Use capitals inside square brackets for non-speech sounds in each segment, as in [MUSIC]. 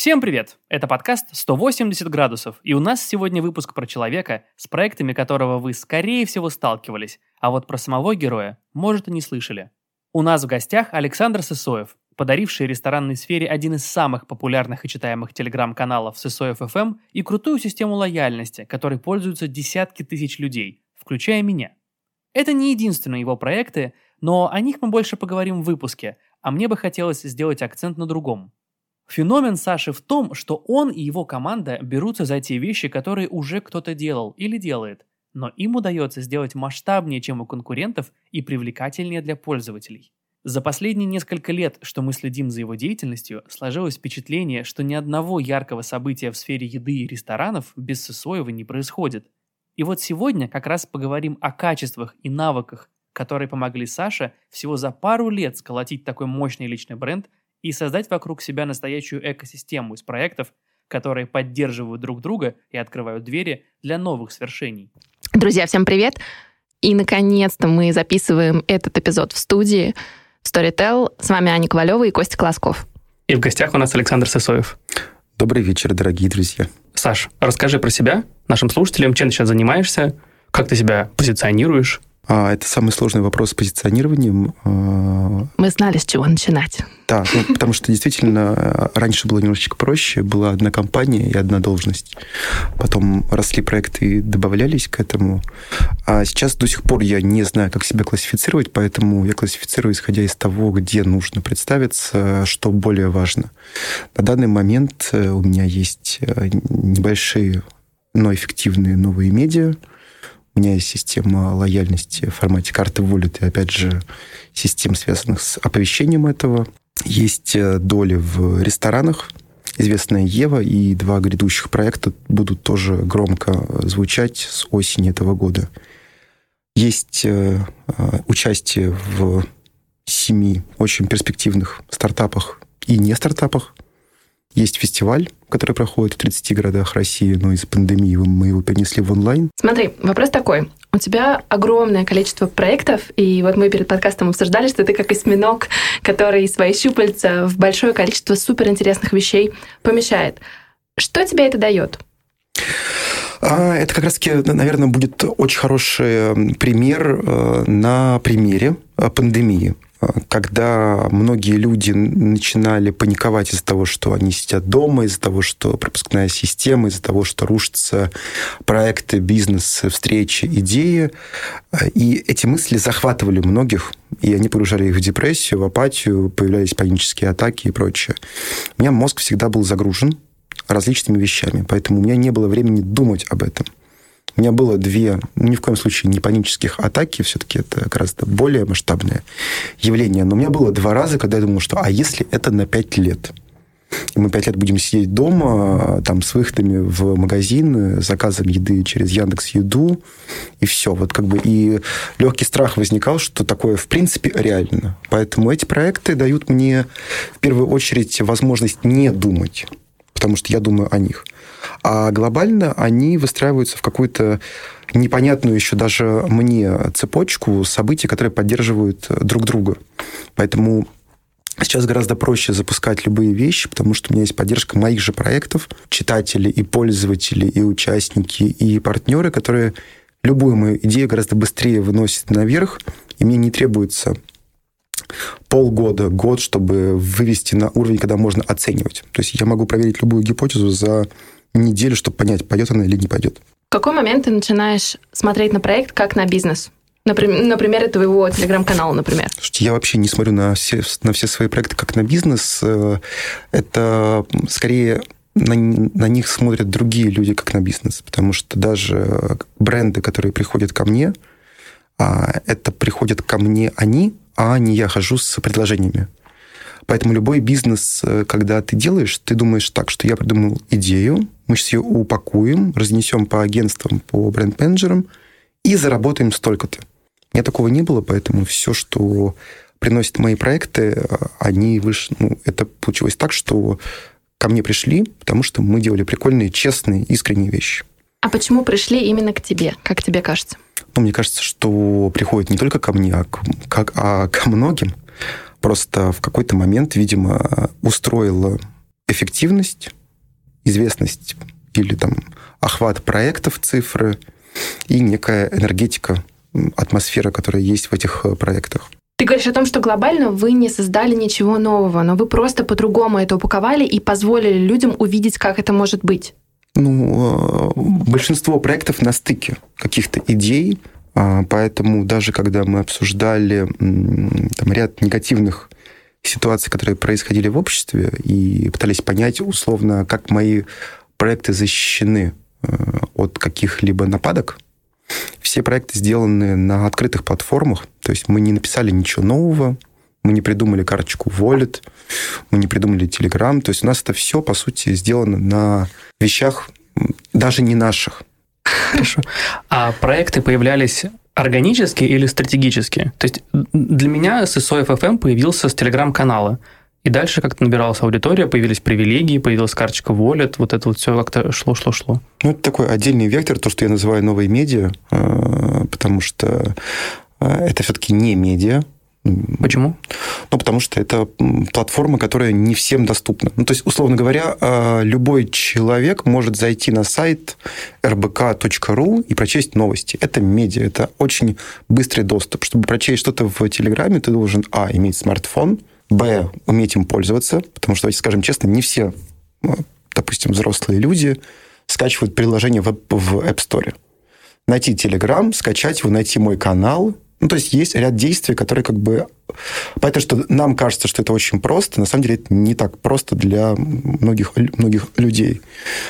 Всем привет! Это подкаст «180 градусов», и у нас сегодня выпуск про человека, с проектами которого вы, скорее всего, сталкивались, а вот про самого героя, может, и не слышали. У нас в гостях Александр Сысоев, подаривший ресторанной сфере один из самых популярных и читаемых телеграм-каналов Сысоев FM и крутую систему лояльности, которой пользуются десятки тысяч людей, включая меня. Это не единственные его проекты, но о них мы больше поговорим в выпуске, а мне бы хотелось сделать акцент на другом – Феномен Саши в том, что он и его команда берутся за те вещи, которые уже кто-то делал или делает, но им удается сделать масштабнее, чем у конкурентов и привлекательнее для пользователей. За последние несколько лет, что мы следим за его деятельностью, сложилось впечатление, что ни одного яркого события в сфере еды и ресторанов без Сысоева не происходит. И вот сегодня как раз поговорим о качествах и навыках, которые помогли Саше всего за пару лет сколотить такой мощный личный бренд – и создать вокруг себя настоящую экосистему из проектов, которые поддерживают друг друга и открывают двери для новых свершений. Друзья, всем привет! И, наконец-то, мы записываем этот эпизод в студии Storytel. С вами Аня Ковалева и Костя Колосков. И в гостях у нас Александр Сысоев. Добрый вечер, дорогие друзья. Саш, расскажи про себя нашим слушателям, чем ты сейчас занимаешься, как ты себя позиционируешь. А, это самый сложный вопрос с позиционированием. А, Мы знали, с чего начинать. Да, ну, потому что действительно э, раньше было немножечко проще. Была одна компания и одна должность. Потом росли проекты и добавлялись к этому. А сейчас до сих пор я не знаю, как себя классифицировать, поэтому я классифицирую, исходя из того, где нужно представиться, что более важно. На данный момент э, у меня есть э, небольшие, но эффективные новые медиа, у меня есть система лояльности в формате карты Wallet и, опять же, систем, связанных с оповещением этого. Есть э, доли в ресторанах, известная Ева, и два грядущих проекта будут тоже громко звучать с осени этого года. Есть э, э, участие в семи очень перспективных стартапах и не стартапах. Есть фестиваль, который проходит в 30 городах России, но из-за пандемии мы его перенесли в онлайн. Смотри, вопрос такой. У тебя огромное количество проектов, и вот мы перед подкастом обсуждали, что ты как осьминог, который свои щупальца в большое количество суперинтересных вещей помещает. Что тебе это дает? А, это как раз-таки, наверное, будет очень хороший пример э, на примере э, пандемии когда многие люди начинали паниковать из-за того, что они сидят дома, из-за того, что пропускная система, из-за того, что рушатся проекты, бизнес, встречи, идеи. И эти мысли захватывали многих, и они погружали их в депрессию, в апатию, появлялись панические атаки и прочее. У меня мозг всегда был загружен различными вещами, поэтому у меня не было времени думать об этом – у меня было две, ну, ни в коем случае не панических атаки, все-таки это гораздо более масштабное явление. Но у меня было два раза, когда я думал, что а если это на пять лет? И мы пять лет будем сидеть дома, там, с выходами в магазин, заказом еды через Яндекс Еду, и все. Вот как бы и легкий страх возникал, что такое в принципе реально. Поэтому эти проекты дают мне в первую очередь возможность не думать, потому что я думаю о них. А глобально они выстраиваются в какую-то непонятную еще даже мне цепочку событий, которые поддерживают друг друга. Поэтому Сейчас гораздо проще запускать любые вещи, потому что у меня есть поддержка моих же проектов, читатели и пользователи, и участники, и партнеры, которые любую мою идею гораздо быстрее выносят наверх, и мне не требуется полгода, год, чтобы вывести на уровень, когда можно оценивать. То есть я могу проверить любую гипотезу за неделю, чтобы понять, пойдет она или не пойдет. В какой момент ты начинаешь смотреть на проект как на бизнес? Например, на примере твоего телеграм-канала, например. Слушайте, я вообще не смотрю на все, на все свои проекты как на бизнес. Э, это скорее на, на них смотрят другие люди как на бизнес, потому что даже бренды, которые приходят ко мне, а, это приходят ко мне они, а не я хожу с предложениями. Поэтому любой бизнес, э, когда ты делаешь, ты думаешь так, что я придумал идею, мы сейчас ее упакуем, разнесем по агентствам, по бренд-менеджерам и заработаем столько-то. У меня такого не было, поэтому все, что приносят мои проекты, э, они выше... Ну, это получилось так, что ко мне пришли, потому что мы делали прикольные, честные, искренние вещи. А почему пришли именно к тебе, как тебе кажется? Ну, мне кажется, что приходят не только ко мне, а к, как, а ко многим. Просто в какой-то момент, видимо, устроило эффективность, известность или там охват проектов, цифры и некая энергетика, атмосфера, которая есть в этих э, проектах. Ты говоришь о том, что глобально вы не создали ничего нового, но вы просто по-другому это упаковали и позволили людям увидеть, как это может быть. Ну, э, большинство проектов на стыке каких-то идей, а, поэтому даже когда мы обсуждали там, ряд негативных ситуаций, которые происходили в обществе, и пытались понять условно, как мои проекты защищены э, от каких-либо нападок, все проекты сделаны на открытых платформах, то есть мы не написали ничего нового, мы не придумали карточку Wallet, мы не придумали Telegram, то есть у нас это все, по сути, сделано на вещах даже не наших. Хорошо. А проекты появлялись органически или стратегически? То есть для меня SOFFM FFM появился с телеграм-канала. И дальше как-то набиралась аудитория, появились привилегии, появилась карточка Wallet, вот это вот все как-то шло-шло-шло. Ну, это такой отдельный вектор, то, что я называю новые медиа, э, потому что э, это все-таки не медиа, Почему? Ну, потому что это платформа, которая не всем доступна. Ну, то есть, условно говоря, э, любой человек может зайти на сайт rbk.ru и прочесть новости. Это медиа, это очень быстрый доступ. Чтобы прочесть что-то в Телеграме, ты должен, а, иметь смартфон, б, уметь им пользоваться, потому что, скажем честно, не все, ну, допустим, взрослые люди скачивают приложение в App Store. Найти Telegram, скачать его, найти мой канал – ну, то есть есть ряд действий, которые как бы... Поэтому что нам кажется, что это очень просто, на самом деле это не так просто для многих, многих людей.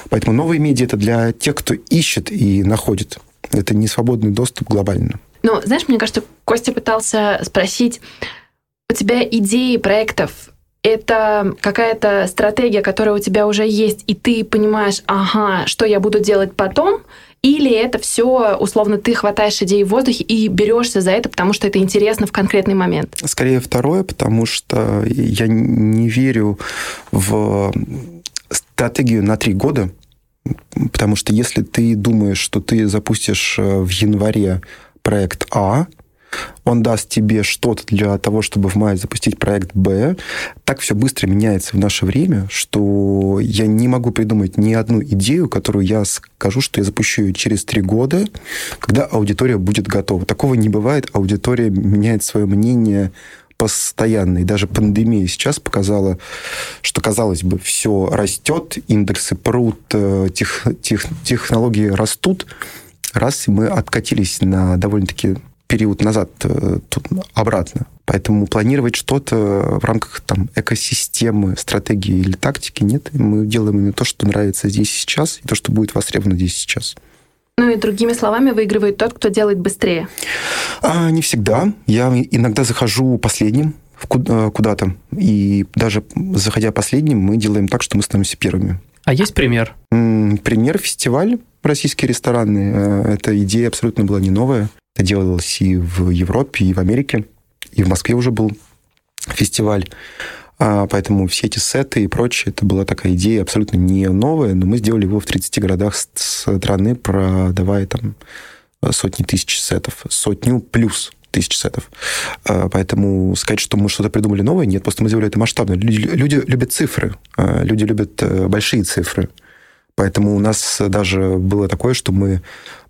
Поэтому новые медиа – это для тех, кто ищет и находит. Это не свободный доступ глобально. Ну, знаешь, мне кажется, Костя пытался спросить, у тебя идеи проектов это какая-то стратегия, которая у тебя уже есть, и ты понимаешь, ага, что я буду делать потом, или это все, условно, ты хватаешь идеи в воздухе и берешься за это, потому что это интересно в конкретный момент? Скорее второе, потому что я не верю в стратегию на три года, потому что если ты думаешь, что ты запустишь э, в январе проект А, он даст тебе что-то для того, чтобы в мае запустить проект Б. Так все быстро меняется в наше время, что я не могу придумать ни одну идею, которую я скажу, что я запущу ее через три года, когда аудитория будет готова. Такого не бывает. Аудитория меняет свое мнение постоянно. И даже пандемия сейчас показала, что, казалось бы, все растет, индексы прут, э, тех, тех, технологии растут, раз мы откатились на довольно-таки период назад, э, тут обратно. Поэтому планировать что-то в рамках там, экосистемы, стратегии или тактики нет. Мы делаем именно то, что нравится здесь и сейчас, и то, что будет востребовано здесь и сейчас. Ну и другими словами, выигрывает тот, кто делает быстрее. А, не всегда. Я иногда захожу последним э, куда-то. И даже заходя последним, мы делаем так, что мы становимся первыми. А есть пример? Пример фестиваль «Российские рестораны». Э, эта идея абсолютно была не новая. Это делалось и в Европе, и в Америке, и в Москве уже был фестиваль. А, поэтому все эти сеты и прочее, это была такая идея абсолютно не новая, но мы сделали его в 30 городах страны, продавая там сотни тысяч сетов, сотню плюс тысяч сетов. А, поэтому сказать, что мы что-то придумали новое, нет, просто мы сделали это масштабно. Люди, люди любят цифры, а, люди любят э, большие цифры. Поэтому у нас даже было такое, что мы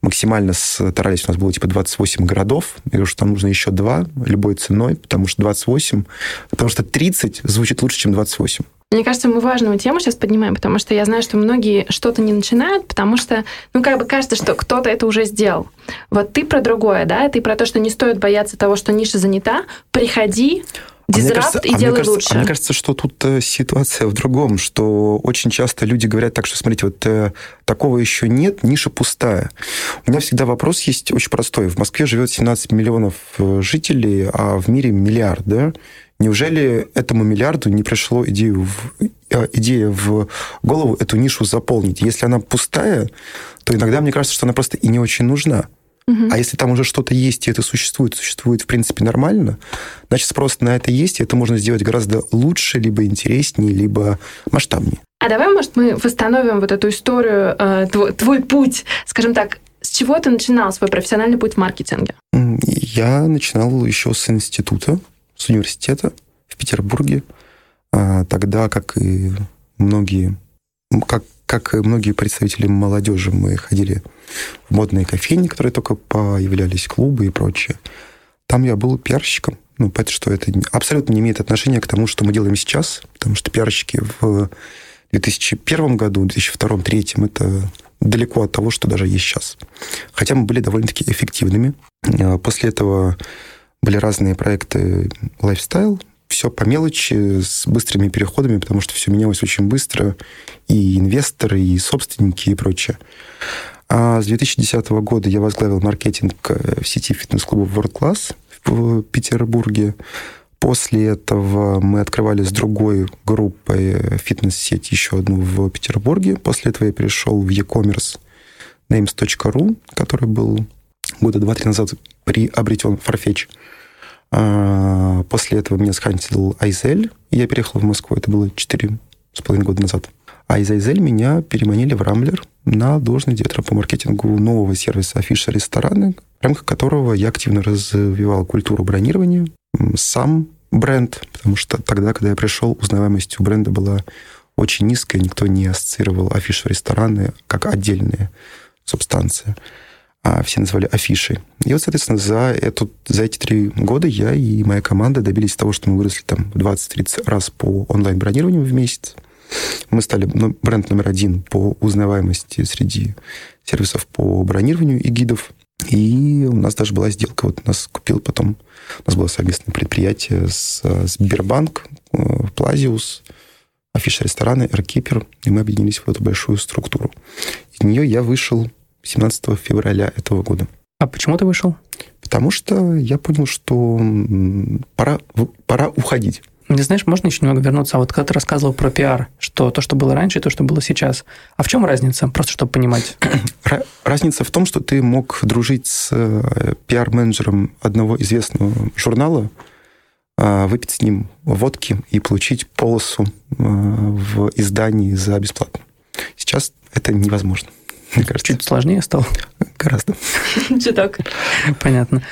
максимально старались, у нас было типа 28 городов, говорю, что там нужно еще два любой ценой, потому что 28, потому что 30 звучит лучше, чем 28. Мне кажется, мы важную тему сейчас поднимаем, потому что я знаю, что многие что-то не начинают, потому что, ну, как бы кажется, что кто-то это уже сделал. Вот ты про другое, да, ты про то, что не стоит бояться того, что ниша занята, приходи, Дизрапт а и а делай кажется, лучше. А мне кажется, что тут э, ситуация в другом, что очень часто люди говорят так, что, смотрите, вот э, такого еще нет, ниша пустая. У меня всегда вопрос есть очень простой. В Москве живет 17 миллионов э, жителей, а в мире миллиард, да? Неужели этому миллиарду не пришло идею в, идея в голову эту нишу заполнить? Если она пустая, то иногда мне кажется, что она просто и не очень нужна. А если там уже что-то есть, и это существует, существует, в принципе, нормально, значит, спрос на это есть, и это можно сделать гораздо лучше, либо интереснее, либо масштабнее. А давай, может, мы восстановим вот эту историю, э, твой, твой путь, скажем так, с чего ты начинал свой профессиональный путь в маркетинге? Я начинал еще с института, с университета в Петербурге. А, тогда, как и многие, как, как многие представители молодежи, мы ходили в модные кофейни, которые только появлялись, клубы и прочее. Там я был пиарщиком. Ну, понятно, что это абсолютно не имеет отношения к тому, что мы делаем сейчас, потому что пиарщики в 2001 году, 2002, 2003 это далеко от того, что даже есть сейчас. Хотя мы были довольно-таки эффективными. А, после этого были разные проекты лайфстайл, все по мелочи, с быстрыми переходами, потому что все менялось очень быстро, и инвесторы, и собственники, и прочее. А с 2010 года я возглавил маркетинг э, в сети фитнес-клубов World Class в Петербурге. После этого мы открывали с другой группой фитнес-сеть еще одну в Петербурге. После этого я перешел в e-commerce names.ru, который был года два-три назад приобретен Farfetch. А, после этого меня схантил Айзель, я переехал в Москву. Это было четыре с половиной года назад. А из Айзель меня переманили в Рамблер на должность директора по маркетингу нового сервиса Афиша рестораны, в рамках которого я активно развивал культуру бронирования, сам бренд, потому что тогда, когда я пришел, узнаваемость у бренда была очень низкая, никто не ассоциировал афишу рестораны как отдельные субстанции, а все называли афишей. И вот, соответственно, за, эту, за эти три года я и моя команда добились того, что мы выросли там в 20-30 раз по онлайн-бронированию в месяц. Мы стали ну, бренд номер один по узнаваемости среди сервисов по бронированию и гидов. И у нас даже была сделка. Вот нас купил потом, у нас было совместное предприятие с Сбербанк, э, Плазиус, Афиша рестораны, Airkeeper, и мы объединились в эту большую структуру. Из нее я вышел 17 февраля этого года. А почему ты вышел? Потому что я понял, что пора, пора уходить. Мне знаешь, можно еще немного вернуться? А вот когда ты рассказывал про пиар, что то, что было раньше, и то, что было сейчас. А в чем разница? Просто чтобы понимать. [CLEARS THROAT] Разница в том, что ты мог дружить с э, пиар-менеджером одного известного журнала, а, выпить с ним водки и получить полосу э, в издании за бесплатно. Сейчас это невозможно. Мне кажется. Чуть сложнее стало? Гораздо. [LAUGHS] Чуток. Понятно.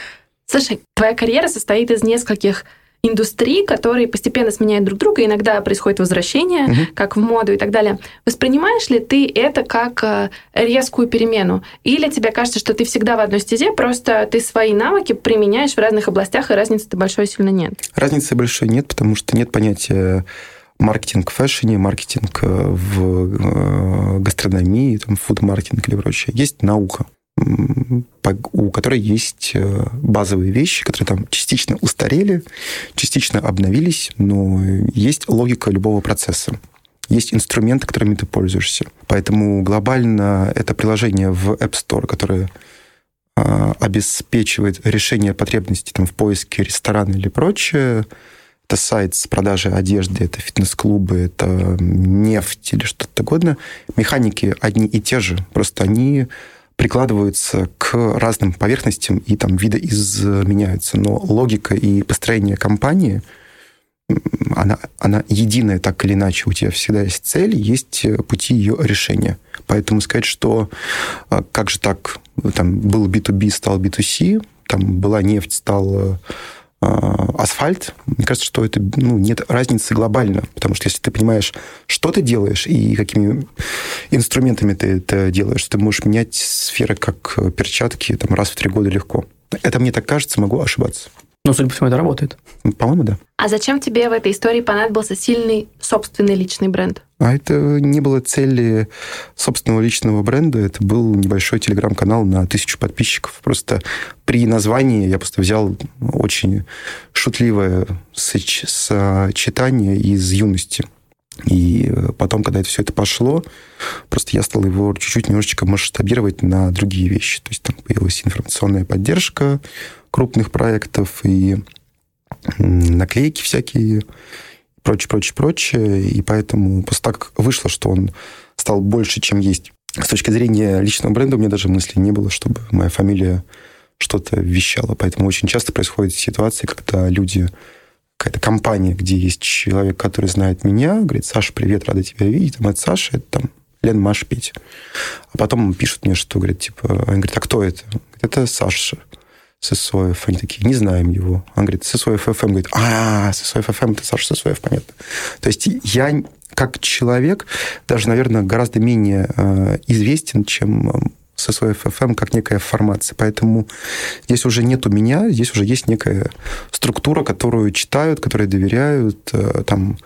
Слушай, твоя карьера состоит из нескольких индустрий, которые постепенно сменяют друг друга, иногда происходит возвращение, угу. как в моду и так далее. Воспринимаешь ли ты это как э, резкую перемену? Или тебе кажется, что ты всегда в одной стезе, просто ты свои навыки применяешь в разных областях, и разницы-то большой сильно нет? Разницы большой нет, потому что нет понятия маркетинг в фэшне, маркетинг э, в э, гастрономии, там, фуд-маркетинг или прочее. Есть наука у которой есть э, базовые вещи, которые там частично устарели, частично обновились, но есть логика любого процесса. Есть инструменты, которыми ты пользуешься. Поэтому глобально это приложение в App Store, которое обеспечивает решение потребностей там, в поиске ресторана или прочее, это сайт с продажей одежды, это фитнес-клубы, это нефть или что-то угодно. Механики одни и те же, просто они прикладываются к разным поверхностям и там виды изменяются. Но логика и построение компании, она, она единая так или иначе. У тебя всегда есть цель, есть пути ее решения. Поэтому сказать, что а, как же так, там был B2B, стал B2C, там была нефть, стал асфальт, мне кажется, что это ну, нет разницы глобально, потому что если ты понимаешь, что ты делаешь и какими инструментами ты это делаешь, ты можешь менять сферы как перчатки там, раз в три года легко. Это мне так кажется, могу ошибаться. Но, судя по всему, это работает. По-моему, да. А зачем тебе в этой истории понадобился сильный собственный личный бренд? А это не было цели собственного личного бренда, это был небольшой телеграм-канал на тысячу подписчиков. Просто при названии я просто взял очень шутливое сочетание из юности. И потом, когда это все это пошло, просто я стал его чуть-чуть немножечко масштабировать на другие вещи. То есть там появилась информационная поддержка крупных проектов и наклейки всякие, прочее, прочее, прочее. И поэтому просто так вышло, что он стал больше, чем есть. С точки зрения личного бренда у меня даже мысли не было, чтобы моя фамилия что-то вещала. Поэтому очень часто происходят ситуации, когда люди какая-то компания, где есть человек, который знает меня, говорит, Саша, привет, рада тебя видеть. Там, это Саша, это там Лен, Маша, Петя. А потом пишут мне, что, говорят, типа, они говорят, а кто это? Это Саша. Сысоев. Они такие, не знаем его. Он говорит, Сысоев FM. Говорит, а, Сысоев FM, это Саша Сысоев, понятно. То есть я как человек даже, наверное, гораздо менее э, известен, чем э, Сысоев FM как некая формация. Поэтому здесь уже нет у меня, здесь уже есть некая структура, которую читают, которые доверяют, э, там,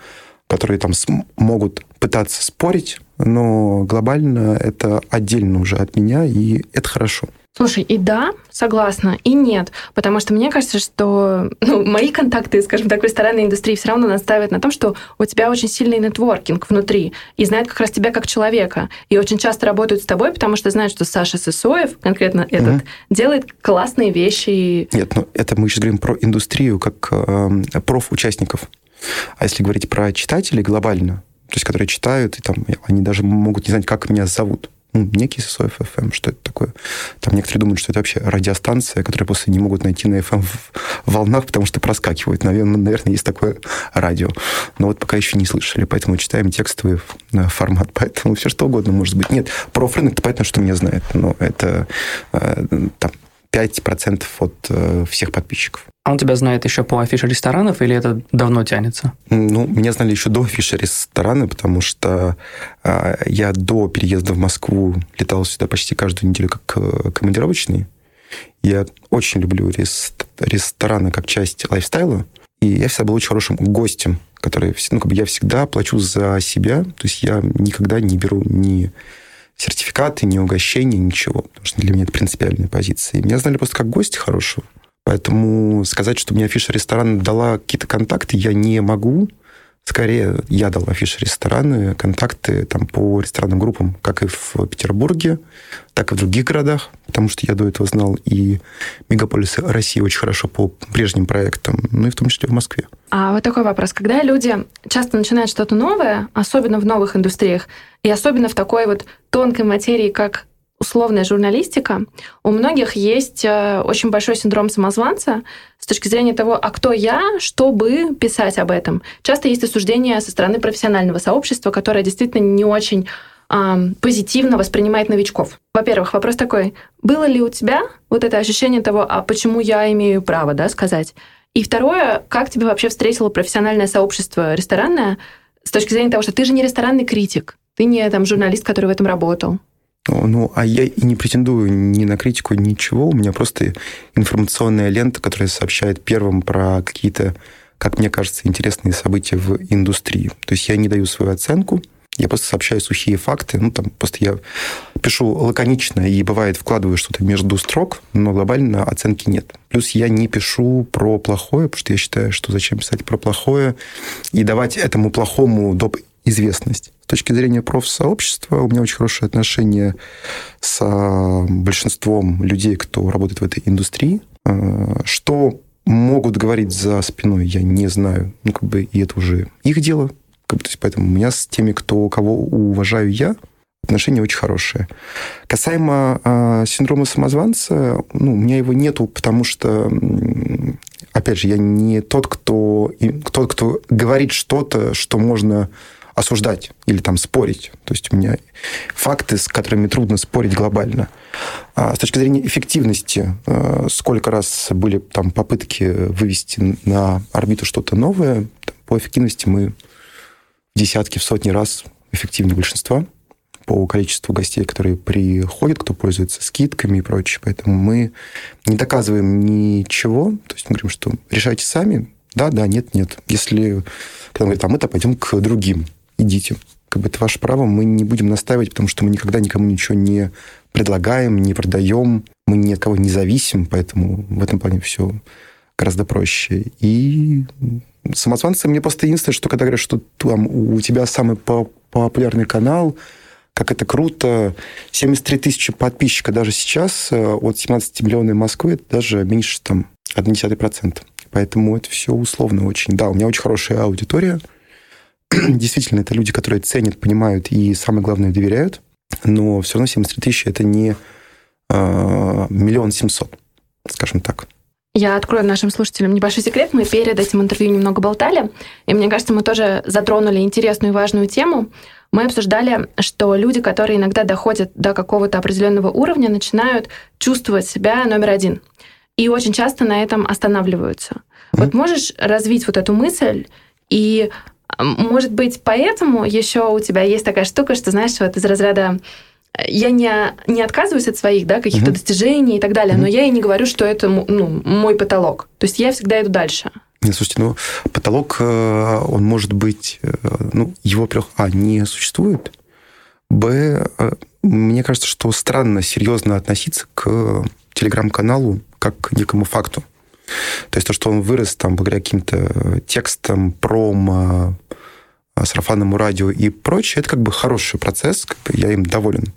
которые там могут пытаться спорить, но глобально это отдельно уже от меня, и это хорошо. Слушай, и да, согласна, и нет. Потому что мне кажется, что ну, мои контакты, скажем так, в ресторанной индустрии все равно настаивают на том, что у тебя очень сильный нетворкинг внутри, и знают как раз тебя как человека. И очень часто работают с тобой, потому что знают, что Саша Сысоев, конкретно этот, угу. делает классные вещи. Нет, ну это мы сейчас говорим про индустрию как э, проф-участников. А если говорить про читателей глобально, то есть которые читают, и там они даже могут не знать, как меня зовут ну, некий Сосоев FM, что это такое. Там некоторые думают, что это вообще радиостанция, которая после не могут найти на FM волнах, потому что проскакивают. Наверное, есть такое радио. Но вот пока еще не слышали, поэтому читаем текстовый э, формат, [LAUGHS] поэтому все что угодно может быть. Нет, про рынок, понятно, что меня знает, но это э, там 5% от э, всех подписчиков. А он тебя знает еще по афише ресторанов или это давно тянется? Ну, меня знали еще до афиши рестораны, потому что э, я до переезда в Москву летал сюда почти каждую неделю как э, командировочный. Я очень люблю рест, рестораны как часть лайфстайла. И я всегда был очень хорошим гостем, который, ну, как бы я всегда плачу за себя. То есть я никогда не беру ни сертификаты, ни угощения, ничего. Потому что для меня это принципиальная позиция. И меня знали просто как гостя хорошего. Поэтому сказать, что мне афиша ресторана дала какие-то контакты, я не могу. Скорее, я дал афиши рестораны, контакты там, по ресторанным группам, как и в Петербурге, так и в других городах, потому что я до этого знал и мегаполисы России очень хорошо по прежним проектам, ну и в том числе в Москве. А вот такой вопрос. Когда люди часто начинают что-то новое, особенно в новых индустриях, и особенно в такой вот тонкой материи, как условная журналистика, у многих есть э, очень большой синдром самозванца с точки зрения того, а кто я, чтобы писать об этом. Часто есть осуждение со стороны профессионального сообщества, которое действительно не очень позитивно воспринимает новичков. Во-первых, вопрос такой, было ли у тебя вот это ощущение того, а почему я имею право да, сказать? И второе, как тебе вообще встретило профессиональное сообщество ресторанное с точки зрения того, что ты же не ресторанный критик, ты не там журналист, который в этом работал. Ну, а я и не претендую ни на критику, ничего. У меня просто информационная лента, которая сообщает первым про какие-то, как мне кажется, интересные события в индустрии. То есть я не даю свою оценку, я просто сообщаю сухие факты. Ну, там просто я пишу лаконично и, бывает, вкладываю что-то между строк, но глобально оценки нет. Плюс я не пишу про плохое, потому что я считаю, что зачем писать про плохое и давать этому плохому доп известность. С точки зрения профсообщества у меня очень хорошие отношения с большинством людей, кто работает в этой индустрии. А, что могут говорить за спиной, я не знаю. Ну, как бы, и это уже их дело. Как бы, то есть, поэтому у меня с теми, кто, кого уважаю я, отношения очень хорошие. Касаемо э, синдрома самозванца, ну, у меня его нету, потому что, опять же, я не тот, кто, тот, кто говорит что-то, что можно осуждать или там спорить. То есть у меня факты, с которыми трудно спорить глобально. А с точки зрения эффективности, э, сколько раз были там попытки вывести на орбиту что-то новое, по эффективности мы в десятки, в сотни раз эффективнее большинства по количеству гостей, которые приходят, кто пользуется скидками и прочее. Поэтому мы не доказываем ничего. То есть мы говорим, что решайте сами. Да, да, нет, нет. Если когда мы говорим, а мы-то пойдем к другим идите. Как бы это ваше право, мы не будем настаивать, потому что мы никогда никому ничего не предлагаем, не продаем, мы ни от кого не зависим, поэтому в этом плане все гораздо проще. И самозванцы мне просто единственное, что когда говорят, что там у тебя самый популярный канал, как это круто, 73 тысячи подписчиков даже сейчас э, от 17 миллионов Москвы, это даже меньше там 0,1%. Поэтому это все условно очень. Да, у меня очень хорошая аудитория, [CLEARS THROAT] действительно, это люди, которые ценят, понимают и, самое главное, доверяют. Но все равно 73 тысячи – это не а, миллион семьсот, скажем так. Я открою нашим слушателям небольшой секрет. Мы перед этим интервью немного болтали, и мне кажется, мы тоже затронули интересную и важную тему. Мы обсуждали, что люди, которые иногда доходят до какого-то определенного уровня, начинают чувствовать себя номер один. и очень часто на этом останавливаются. Mm-hmm. Вот можешь развить вот эту мысль и может быть, поэтому еще у тебя есть такая штука, что, знаешь, вот из разряда я не, не отказываюсь от своих да, каких-то uh-huh. достижений и так далее, uh-huh. но я и не говорю, что это ну, мой потолок. То есть я всегда иду дальше. Нет, слушайте, ну, потолок, э, он может быть, э, ну, его, во-первых, а, не существует, б, э, мне кажется, что странно серьезно относиться к телеграм-каналу как к некому факту. То есть то, что он вырос там благодаря каким-то текстам, промо, сарафанному радио и прочее, это как бы хороший процесс, как бы я им доволен.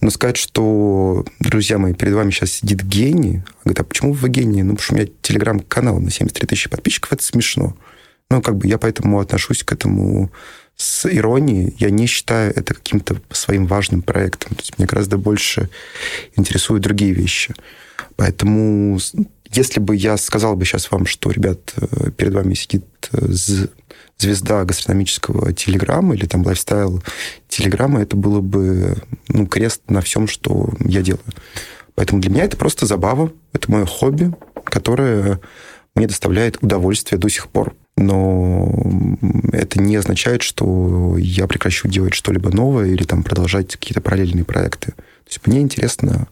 Но сказать, что, друзья мои, перед вами сейчас сидит гений, говорит, а почему вы гений? Ну, потому что у меня телеграм-канал на 73 тысячи подписчиков, это смешно. Ну, как бы я поэтому отношусь к этому с иронией. Я не считаю это каким-то своим важным проектом. То есть меня гораздо больше интересуют другие вещи. Поэтому если бы я сказал бы сейчас вам, что, ребят, э, перед вами сидит э, звезда гастрономического телеграмма или там лайфстайл телеграмма, это было бы ну, крест на всем, что я делаю. Поэтому для меня это просто забава, это мое хобби, которое мне доставляет удовольствие до сих пор. Но это не означает, что я прекращу делать что-либо новое или там продолжать какие-то параллельные проекты. То есть мне интересно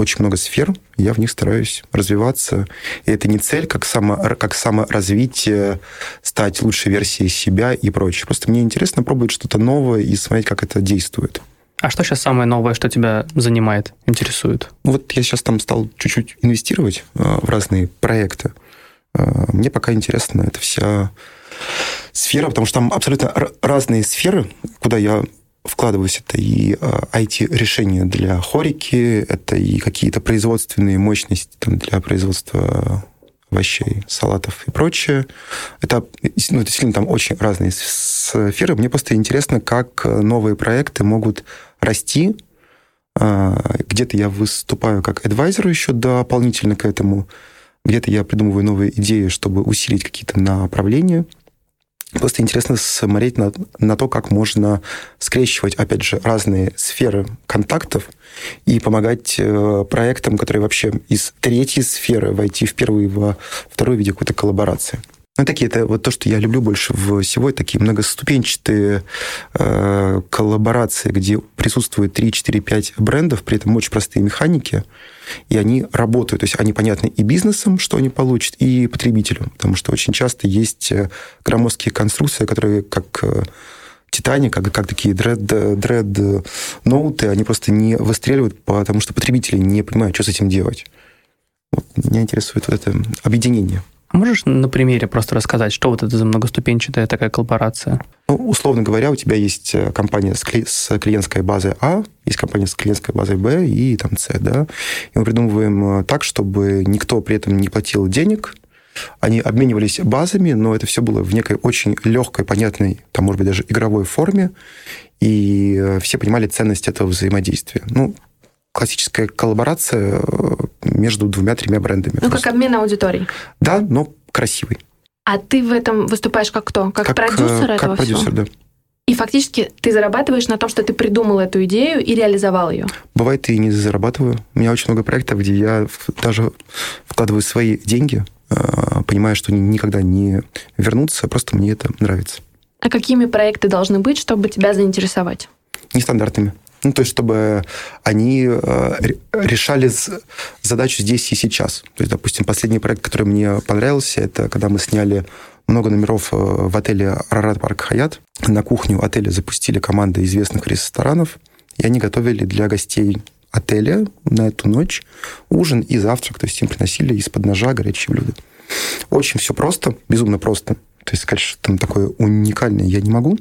очень много сфер, я в них стараюсь развиваться. И это не цель, как, само, как саморазвитие, стать лучшей версией себя и прочее. Просто мне интересно пробовать что-то новое и смотреть, как это действует. А что сейчас самое новое, что тебя занимает, интересует? Ну, вот я сейчас там стал чуть-чуть инвестировать а, в разные проекты. А, мне пока интересна эта вся сфера, потому что там абсолютно разные сферы, куда я вкладываюсь. Это и IT-решения а, для хорики, это и какие-то производственные мощности там, для производства овощей, салатов и прочее. Это ну, действительно там очень разные сферы. Мне просто интересно, как новые проекты могут расти. А, где-то я выступаю как адвайзер еще дополнительно к этому. Где-то я придумываю новые идеи, чтобы усилить какие-то направления – Просто интересно смотреть на, на то, как можно скрещивать, опять же, разные сферы контактов и помогать э, проектам, которые вообще из третьей сферы войти в первую во вторую в виде какой-то коллаборации. Ну, такие, это вот то, что я люблю больше всего, такие многоступенчатые э, коллаборации, где присутствует 3, 4, 5 брендов, при этом очень простые механики, и они работают. То есть они понятны и бизнесом, что они получат, и потребителю. Потому что очень часто есть э, громоздкие конструкции, которые как э, Титаник, как, как такие дред, дред ноуты, они просто не выстреливают, потому что потребители не понимают, что с этим делать. Вот, меня интересует вот это объединение. А можешь на примере просто рассказать, что вот это за многоступенчатая такая коллаборация? Ну, условно говоря, у тебя есть э, компания с, кли- с клиентской базой А, есть компания с клиентской базой Б и там С, да. И мы придумываем э, так, чтобы никто при этом не платил денег, они обменивались базами, но это все было в некой очень легкой, понятной, там, может быть, даже игровой форме, и э, все понимали ценность этого взаимодействия. Ну, классическая коллаборация между двумя-тремя брендами. Ну, просто. как обмен аудиторией. Да, но красивый. А ты в этом выступаешь как кто? Как, как продюсер как этого продюсер, всего? да. И фактически ты зарабатываешь на том, что ты придумал эту идею и реализовал ее. Бывает, и не зарабатываю. У меня очень много проектов, где я даже вкладываю свои деньги, э, понимая, что они никогда не вернутся, просто мне это нравится. А какими проекты должны быть, чтобы тебя заинтересовать? Нестандартными. Ну, то есть, чтобы они э, решали задачу здесь и сейчас. То есть, допустим, последний проект, который мне понравился, это когда мы сняли много номеров э, в отеле Арарат Парк Хаят. На кухню отеля запустили команды известных ресторанов, и они готовили для гостей отеля на эту ночь ужин и завтрак. То есть им приносили из-под ножа горячие блюда. Очень все просто, безумно просто. То есть сказать, что там такое уникальное я не могу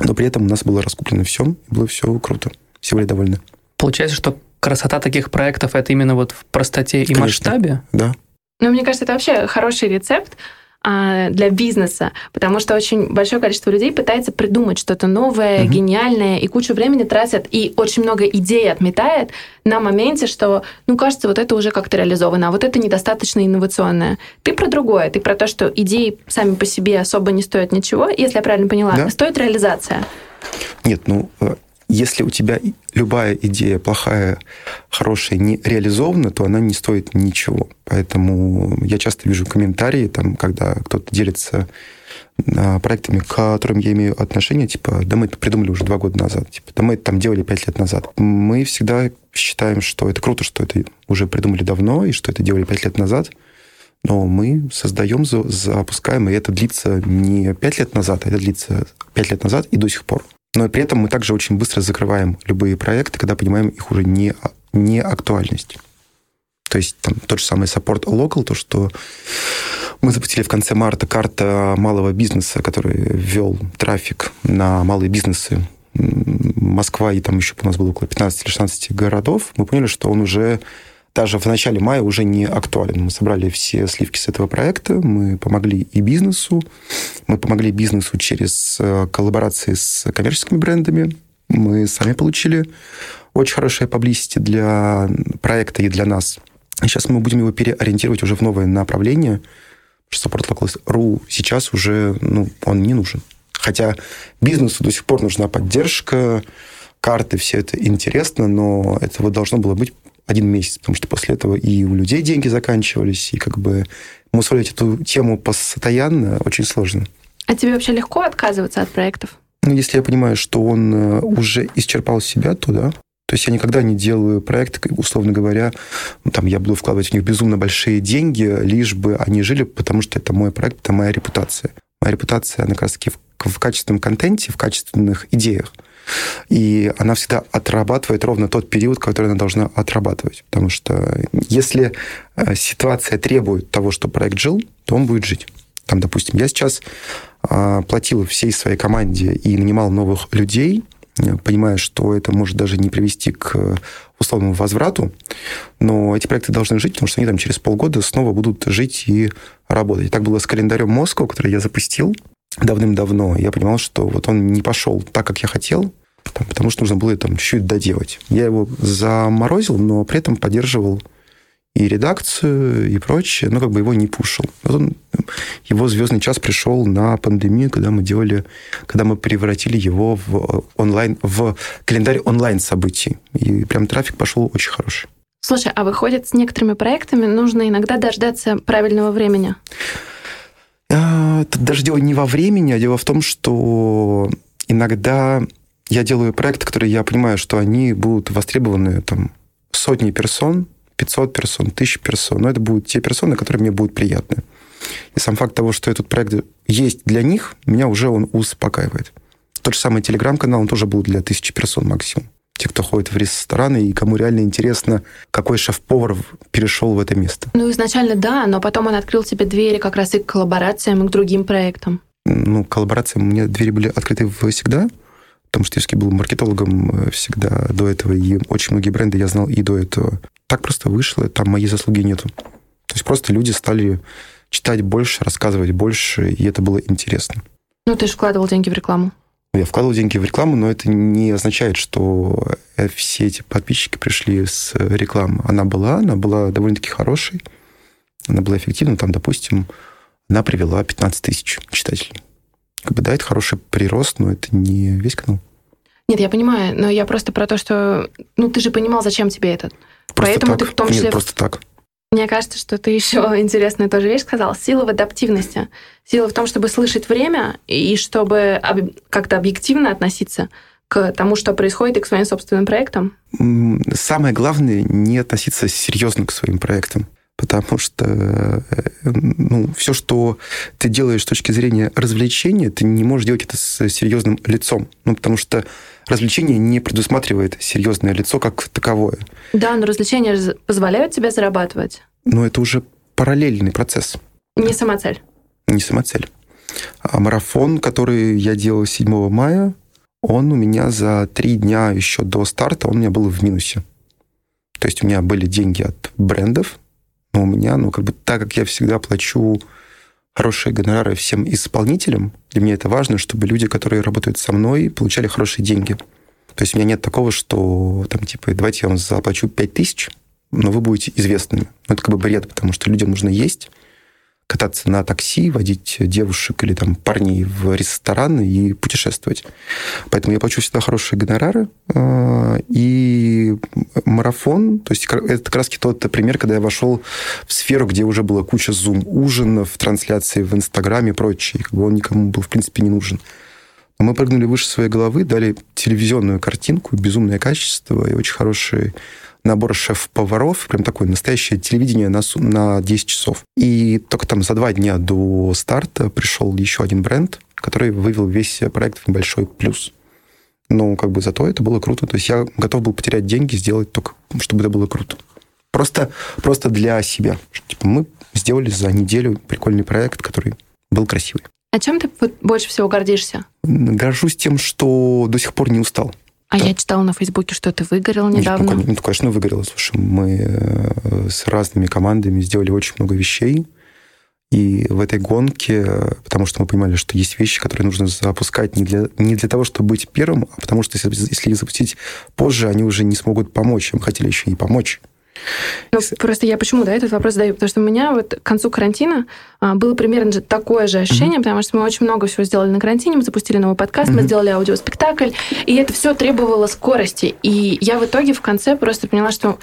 но при этом у нас было раскуплено все, и было все круто. Все были довольны. Получается, что красота таких проектов это именно вот в простоте и Конечно, масштабе? Да. Ну, мне кажется, это вообще хороший рецепт, для бизнеса, потому что очень большое количество людей пытается придумать что-то новое, угу. гениальное, и кучу времени тратят, и очень много идей отметает на моменте, что, ну, кажется, вот это уже как-то реализовано, а вот это недостаточно инновационное. Ты про другое, ты про то, что идеи сами по себе особо не стоят ничего, если я правильно поняла, да? стоит реализация. Нет, ну, э, если у тебя любая идея плохая, хорошая, не реализована, то она не стоит ничего. Поэтому я часто вижу комментарии, там, когда кто-то делится а, проектами, к которым я имею отношение, типа, да мы это придумали уже два года назад, типа, да мы это там делали пять лет назад. Мы всегда считаем, что это круто, что это уже придумали давно, и что это делали пять лет назад, но мы создаем, запускаем, и это длится не пять лет назад, а это длится пять лет назад и до сих пор. Но при этом мы также очень быстро закрываем любые проекты, когда понимаем их уже не, не актуальность. То есть там тот же самый Support Local, то, что мы запустили в конце марта карта малого бизнеса, который ввел трафик на малые бизнесы Москва, и там еще у нас было около 15 или 16 городов, мы поняли, что он уже даже в начале мая уже не актуален. Мы собрали все сливки с этого проекта, мы помогли и бизнесу, мы помогли бизнесу через э, коллаборации с коммерческими брендами, мы сами получили очень хорошее паблисити для проекта и для нас. И сейчас мы будем его переориентировать уже в новое направление, что Support Locals.ru сейчас уже ну, он не нужен. Хотя бизнесу до сих пор нужна поддержка, карты, все это интересно, но этого должно было быть один месяц, потому что после этого и у людей деньги заканчивались, и как бы мусолить эту тему постоянно очень сложно. А тебе вообще легко отказываться от проектов? Ну, если я понимаю, что он э, уже исчерпал себя, то да. То есть я никогда не делаю проекты, условно говоря, ну, там я буду вкладывать в них безумно большие деньги, лишь бы они жили, потому что это мой проект, это моя репутация. Моя репутация, она как раз таки в, в качественном контенте, в качественных идеях. И она всегда отрабатывает ровно тот период, который она должна отрабатывать. Потому что если э, ситуация требует того, что проект жил, то он будет жить. Там, допустим, я сейчас а, платил всей своей команде и нанимал новых людей, э, понимая, что это может даже не привести к условному возврату, но эти проекты должны жить, потому что они там через полгода снова будут жить и работать. И так было с календарем Москвы, который я запустил давным-давно. Я понимал, что вот он не пошел так, как я хотел, потому что нужно было там чуть-чуть доделать. Я его заморозил, но при этом поддерживал и редакцию, и прочее, но как бы его не пушил. Вот он, его звездный час пришел на пандемию, когда мы делали, когда мы превратили его в онлайн, в календарь онлайн событий. И прям трафик пошел очень хороший. Слушай, а выходит, с некоторыми проектами нужно иногда дождаться правильного времени? А, это даже дело не во времени, а дело в том, что иногда я делаю проекты, которые я понимаю, что они будут востребованы там сотни персон, 500 персон, 1000 персон. Но это будут те персоны, которые мне будут приятны. И сам факт того, что этот проект есть для них, меня уже он успокаивает. Тот же самый телеграм-канал, он тоже был для тысячи персон максимум. Те, кто ходит в рестораны, и кому реально интересно, какой шеф-повар перешел в это место. Ну, изначально да, но потом он открыл тебе двери как раз и к коллаборациям, и к другим проектам. Ну, коллаборациям мне двери были открыты всегда, потому что я все-таки был маркетологом э, всегда до этого, и очень многие бренды я знал и до этого. Так просто вышло, там моей заслуги нету. То есть просто люди стали читать больше, рассказывать больше, и это было интересно. Ну, ты же вкладывал деньги в рекламу. Я вкладывал деньги в рекламу, но это не означает, что э, все эти подписчики пришли с рекламы. Она была, она была довольно-таки хорошей, она была эффективна. Там, допустим, она привела 15 тысяч читателей. Как бы, да, это хороший прирост, но это не весь канал. Нет, я понимаю, но я просто про то, что... Ну, ты же понимал, зачем тебе это. Просто Поэтому так. ты в том числе... Нет, просто так. Мне кажется, что ты еще [LAUGHS] интересную тоже вещь сказал. Сила в адаптивности. Сила в том, чтобы слышать время и чтобы как-то объективно относиться к тому, что происходит, и к своим собственным проектам. Самое главное не относиться серьезно к своим проектам потому что э, ну, все, что ты делаешь с точки зрения развлечения, ты не можешь делать это с серьезным лицом. Ну, потому что развлечение не предусматривает серьезное лицо как таковое. Да, но развлечения позволяют тебе зарабатывать. Но это уже параллельный процесс. Не самоцель. Не самоцель. А марафон, который я делал 7 мая, он у меня за три дня еще до старта, он у меня был в минусе. То есть у меня были деньги от брендов, но у меня, ну, как бы так как я всегда плачу хорошие гонорары всем исполнителям, для меня это важно, чтобы люди, которые работают со мной, получали хорошие деньги. То есть у меня нет такого, что там, типа, давайте я вам заплачу 5 тысяч, но вы будете известными. Ну, это как бы бред, потому что людям нужно есть, кататься на такси, водить девушек или там парней в рестораны и путешествовать. Поэтому я плачу всегда хорошие гонорары. Э, и марафон, то есть это как раз тот пример, когда я вошел в сферу, где уже была куча зум-ужинов, трансляций в Инстаграме и прочее. Как бы он никому был, в принципе, не нужен. Мы прыгнули выше своей головы, дали телевизионную картинку, безумное качество и очень хороший набор шеф-поваров, прям такое настоящее телевидение на, на 10 часов. И только там за два дня до старта пришел еще один бренд, который вывел весь проект в небольшой плюс. Но как бы зато это было круто. То есть я готов был потерять деньги, сделать только, чтобы это было круто. Просто, просто для себя. Типа мы сделали за неделю прикольный проект, который был красивый. А чем ты больше всего гордишься? Горжусь тем, что до сих пор не устал. А да. я читала на Фейсбуке, что ты выгорел недавно. Ну, конечно, выгорел. Слушай, мы э, с разными командами сделали очень много вещей. И в этой гонке, потому что мы понимали, что есть вещи, которые нужно запускать не для, не для того, чтобы быть первым, а потому что если, если их запустить позже, они уже не смогут помочь. Мы хотели еще и помочь. Ну, просто я почему, да, этот вопрос задаю? Потому что у меня вот к концу карантина а, было примерно же такое же ощущение, mm-hmm. потому что мы очень много всего сделали на карантине, мы запустили новый подкаст, mm-hmm. мы сделали аудиоспектакль, и это все требовало скорости. И я в итоге в конце просто поняла, что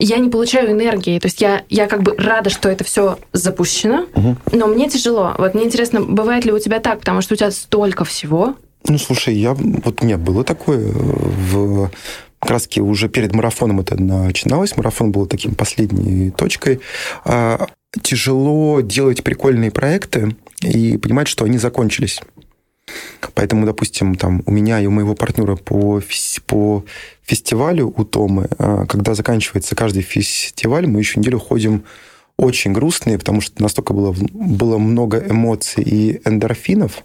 я не получаю энергии. То есть я, я как бы рада, что это все запущено, угу. но мне тяжело. Вот мне интересно, бывает ли у тебя так, потому что у тебя столько всего. Ну, слушай, я вот у меня было такое в раз уже перед марафоном это начиналось. Марафон был таким последней точкой. А, тяжело делать прикольные проекты и понимать, что они закончились. Поэтому, допустим, там у меня и у моего партнера по, по фестивалю у Томы, а, когда заканчивается каждый фестиваль, мы еще неделю ходим очень грустные, потому что настолько было, было много эмоций и эндорфинов,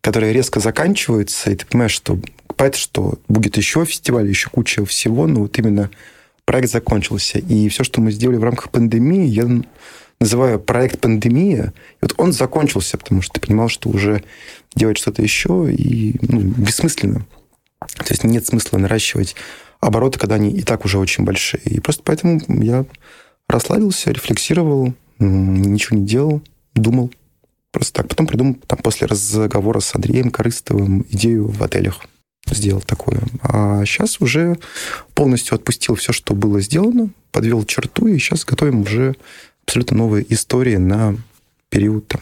которые резко заканчиваются, и ты понимаешь, что понятно, что будет еще фестиваль, еще куча всего, но вот именно проект закончился. И все, что мы сделали в рамках пандемии, я называю проект «Пандемия». И вот он закончился, потому что ты понимал, что уже делать что-то еще и ну, бессмысленно. То есть нет смысла наращивать обороты, когда они и так уже очень большие. И просто поэтому я расслабился, рефлексировал, ничего не делал, думал. Просто так. Потом придумал там, после разговора с Андреем Корыстовым идею в отелях сделал такое. А сейчас уже полностью отпустил все, что было сделано, подвел черту, и сейчас готовим уже абсолютно новые истории на период там,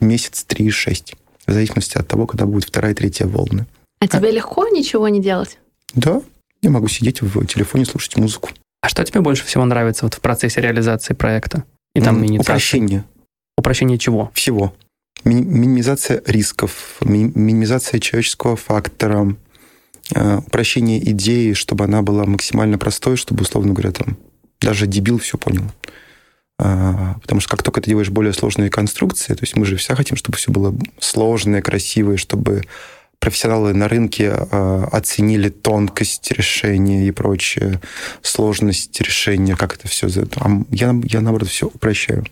месяц, три, шесть. В зависимости от того, когда будет вторая, третья волны. А, а тебе легко ничего не делать? Да, я могу сидеть в телефоне, слушать музыку. А что тебе больше всего нравится вот в процессе реализации проекта? И там mm, Упрощение. Упрощение чего? Всего минимизация рисков, минимизация человеческого фактора, э, упрощение идеи, чтобы она была максимально простой, чтобы, условно говоря, там даже дебил все понял. А, потому что как только ты делаешь более сложные конструкции, то есть мы же все хотим, чтобы все было сложное, красивое, чтобы профессионалы на рынке э, оценили тонкость решения и прочее, сложность решения, как это все. А я, я наоборот, все упрощаю.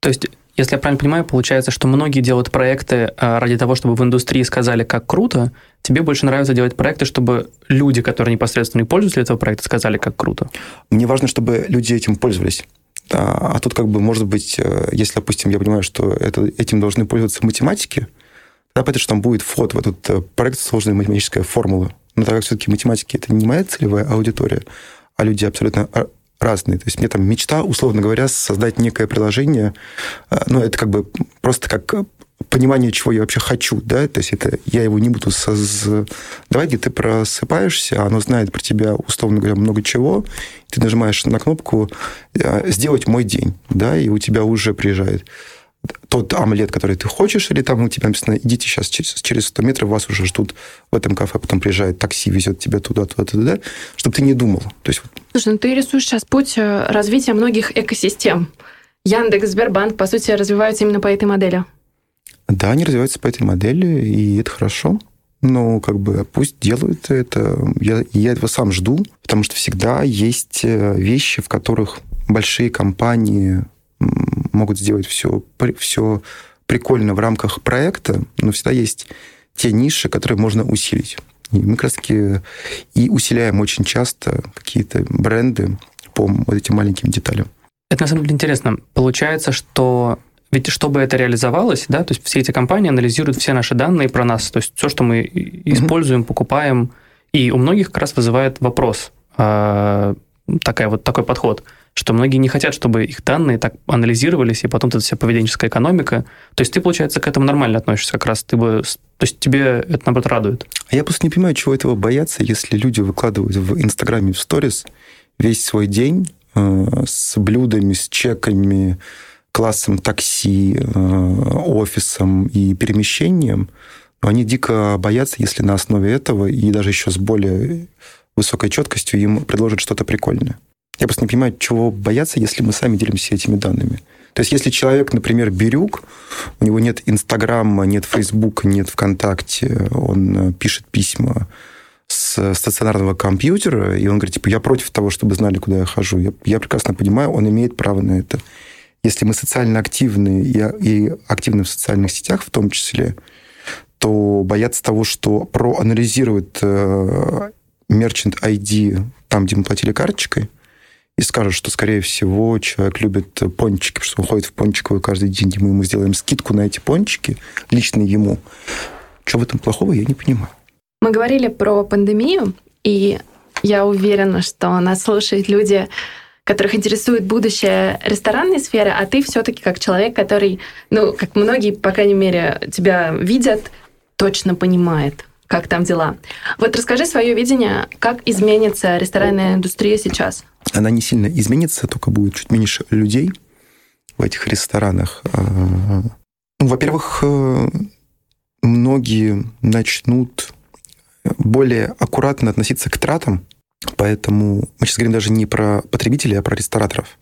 То есть если я правильно понимаю, получается, что многие делают проекты а, ради того, чтобы в индустрии сказали, как круто. Тебе больше нравится делать проекты, чтобы люди, которые непосредственно пользователи этого проекта, сказали, как круто. Мне важно, чтобы люди этим пользовались. А, а тут как бы, может быть, э, если, допустим, я понимаю, что это, этим должны пользоваться математики, тогда понятно, что там будет вход в этот э, проект сложная математическая формула. Но так как все-таки математики это не моя целевая аудитория, а люди абсолютно разные. То есть мне там мечта, условно говоря, создать некое приложение, э, ну, это как бы просто как понимание, чего я вообще хочу, да, то есть это я его не буду создавать, где ты просыпаешься, оно знает про тебя, условно говоря, много чего, ты нажимаешь на кнопку э, «Сделать мой день», да, и у тебя уже приезжает тот омлет, который ты хочешь, или там у тебя написано, идите сейчас через, через 100 метров, вас уже ждут в этом кафе, потом приезжает такси, везет тебя туда, туда, туда, чтобы ты не думал. То есть... Слушай, ну ты рисуешь сейчас путь э, развития многих экосистем. Яндекс, Сбербанк, по сути, развиваются именно по этой модели. Да, они развиваются по этой модели, и это хорошо. Но как бы пусть делают это. Я, я этого сам жду, потому что всегда есть э, вещи, в которых большие компании могут сделать все, все прикольно в рамках проекта, но всегда есть те ниши, которые можно усилить. И мы как раз таки и усиляем очень часто какие-то бренды по вот этим маленьким деталям. Это на самом деле интересно. Получается, что ведь чтобы это реализовалось, да, то есть все эти компании анализируют все наши данные про нас, то есть все, что мы используем, покупаем, и у многих как раз вызывает вопрос, э, такая вот такой подход, что многие не хотят, чтобы их данные так анализировались, и потом это вся поведенческая экономика. То есть ты, получается, к этому нормально относишься как раз, ты бы, то есть тебе это, наоборот, радует. А я просто не понимаю, чего этого бояться, если люди выкладывают в Инстаграме в сторис весь свой день э, с блюдами, с чеками, классом такси, э, офисом и перемещением, но они дико боятся, если на основе этого и даже еще с более высокой четкостью им предложат что-то прикольное. Я просто не понимаю, чего бояться, если мы сами делимся этими данными. То есть, если человек, например, Бирюк, у него нет Инстаграма, нет Фейсбука, нет ВКонтакте, он э, пишет письма с стационарного компьютера, и он говорит, типа, я против того, чтобы знали, куда я хожу. Я, я прекрасно понимаю, он имеет право на это. Если мы социально активны и, и активны в социальных сетях в том числе, то бояться того, что проанализирует э, Merchant ID там, где мы платили карточкой, и скажут, что, скорее всего, человек любит пончики, что он ходит в пончиковую каждый день, и мы ему сделаем скидку на эти пончики, лично ему. Что в этом плохого, я не понимаю. Мы говорили про пандемию, и я уверена, что нас слушают люди, которых интересует будущее ресторанной сферы, а ты все-таки как человек, который, ну, как многие, по крайней мере, тебя видят, точно понимает, как там дела. Вот расскажи свое видение, как изменится ресторанная индустрия сейчас. Она не сильно изменится, только будет чуть меньше людей в этих ресторанах. А, ну, во-первых, э, многие начнут более аккуратно относиться к тратам, поэтому мы сейчас говорим даже не про потребителей, а про рестораторов.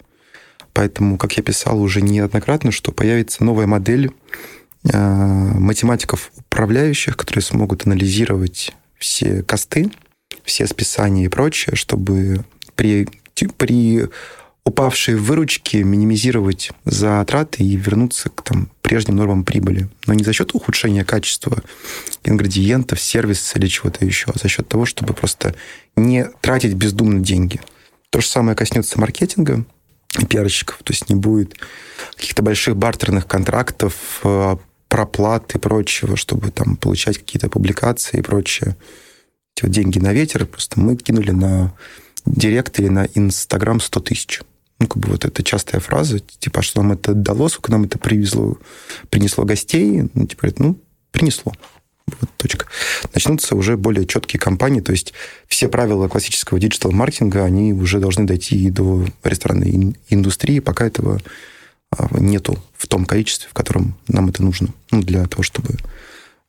Поэтому, как я писал уже неоднократно, что появится новая модель Э, математиков управляющих, которые смогут анализировать все косты, все списания и прочее, чтобы при, при упавшей выручке минимизировать затраты и вернуться к там, прежним нормам прибыли. Но не за счет ухудшения качества ингредиентов, сервиса или чего-то еще, а за счет того, чтобы просто не тратить бездумно деньги. То же самое коснется маркетинга и пиарщиков. То есть не будет каких-то больших бартерных контрактов, э, проплат и прочего, чтобы там получать какие-то публикации и прочее. Эти вот деньги на ветер просто мы кинули на директ или на Инстаграм 100 тысяч. Ну, как бы вот это частая фраза, типа, «А что нам это дало, сколько нам это привезло, принесло гостей. Ну, типа, ну, принесло. Вот точка. Начнутся уже более четкие кампании, то есть все правила классического диджитал-маркетинга, они уже должны дойти и до ресторанной индустрии, пока этого а, нету в том количестве, в котором нам это нужно, ну, для того, чтобы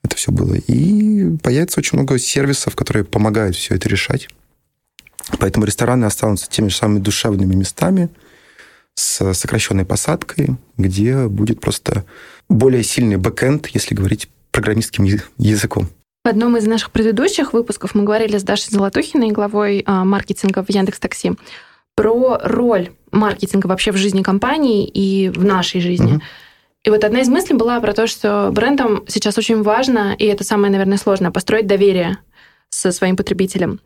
это все было. И появится очень много сервисов, которые помогают все это решать. Поэтому рестораны останутся теми же самыми душевными местами с сокращенной посадкой, где будет просто более сильный бэкэнд, если говорить программистским языком. В одном из наших предыдущих выпусков мы говорили с Дашей Золотухиной, главой а, маркетинга в Яндекс Такси, про роль маркетинга вообще в жизни компании и в нашей жизни. Угу. И вот одна из мыслей была про то, что брендам сейчас очень важно, и это самое, наверное, сложное, построить доверие со своим потребителем.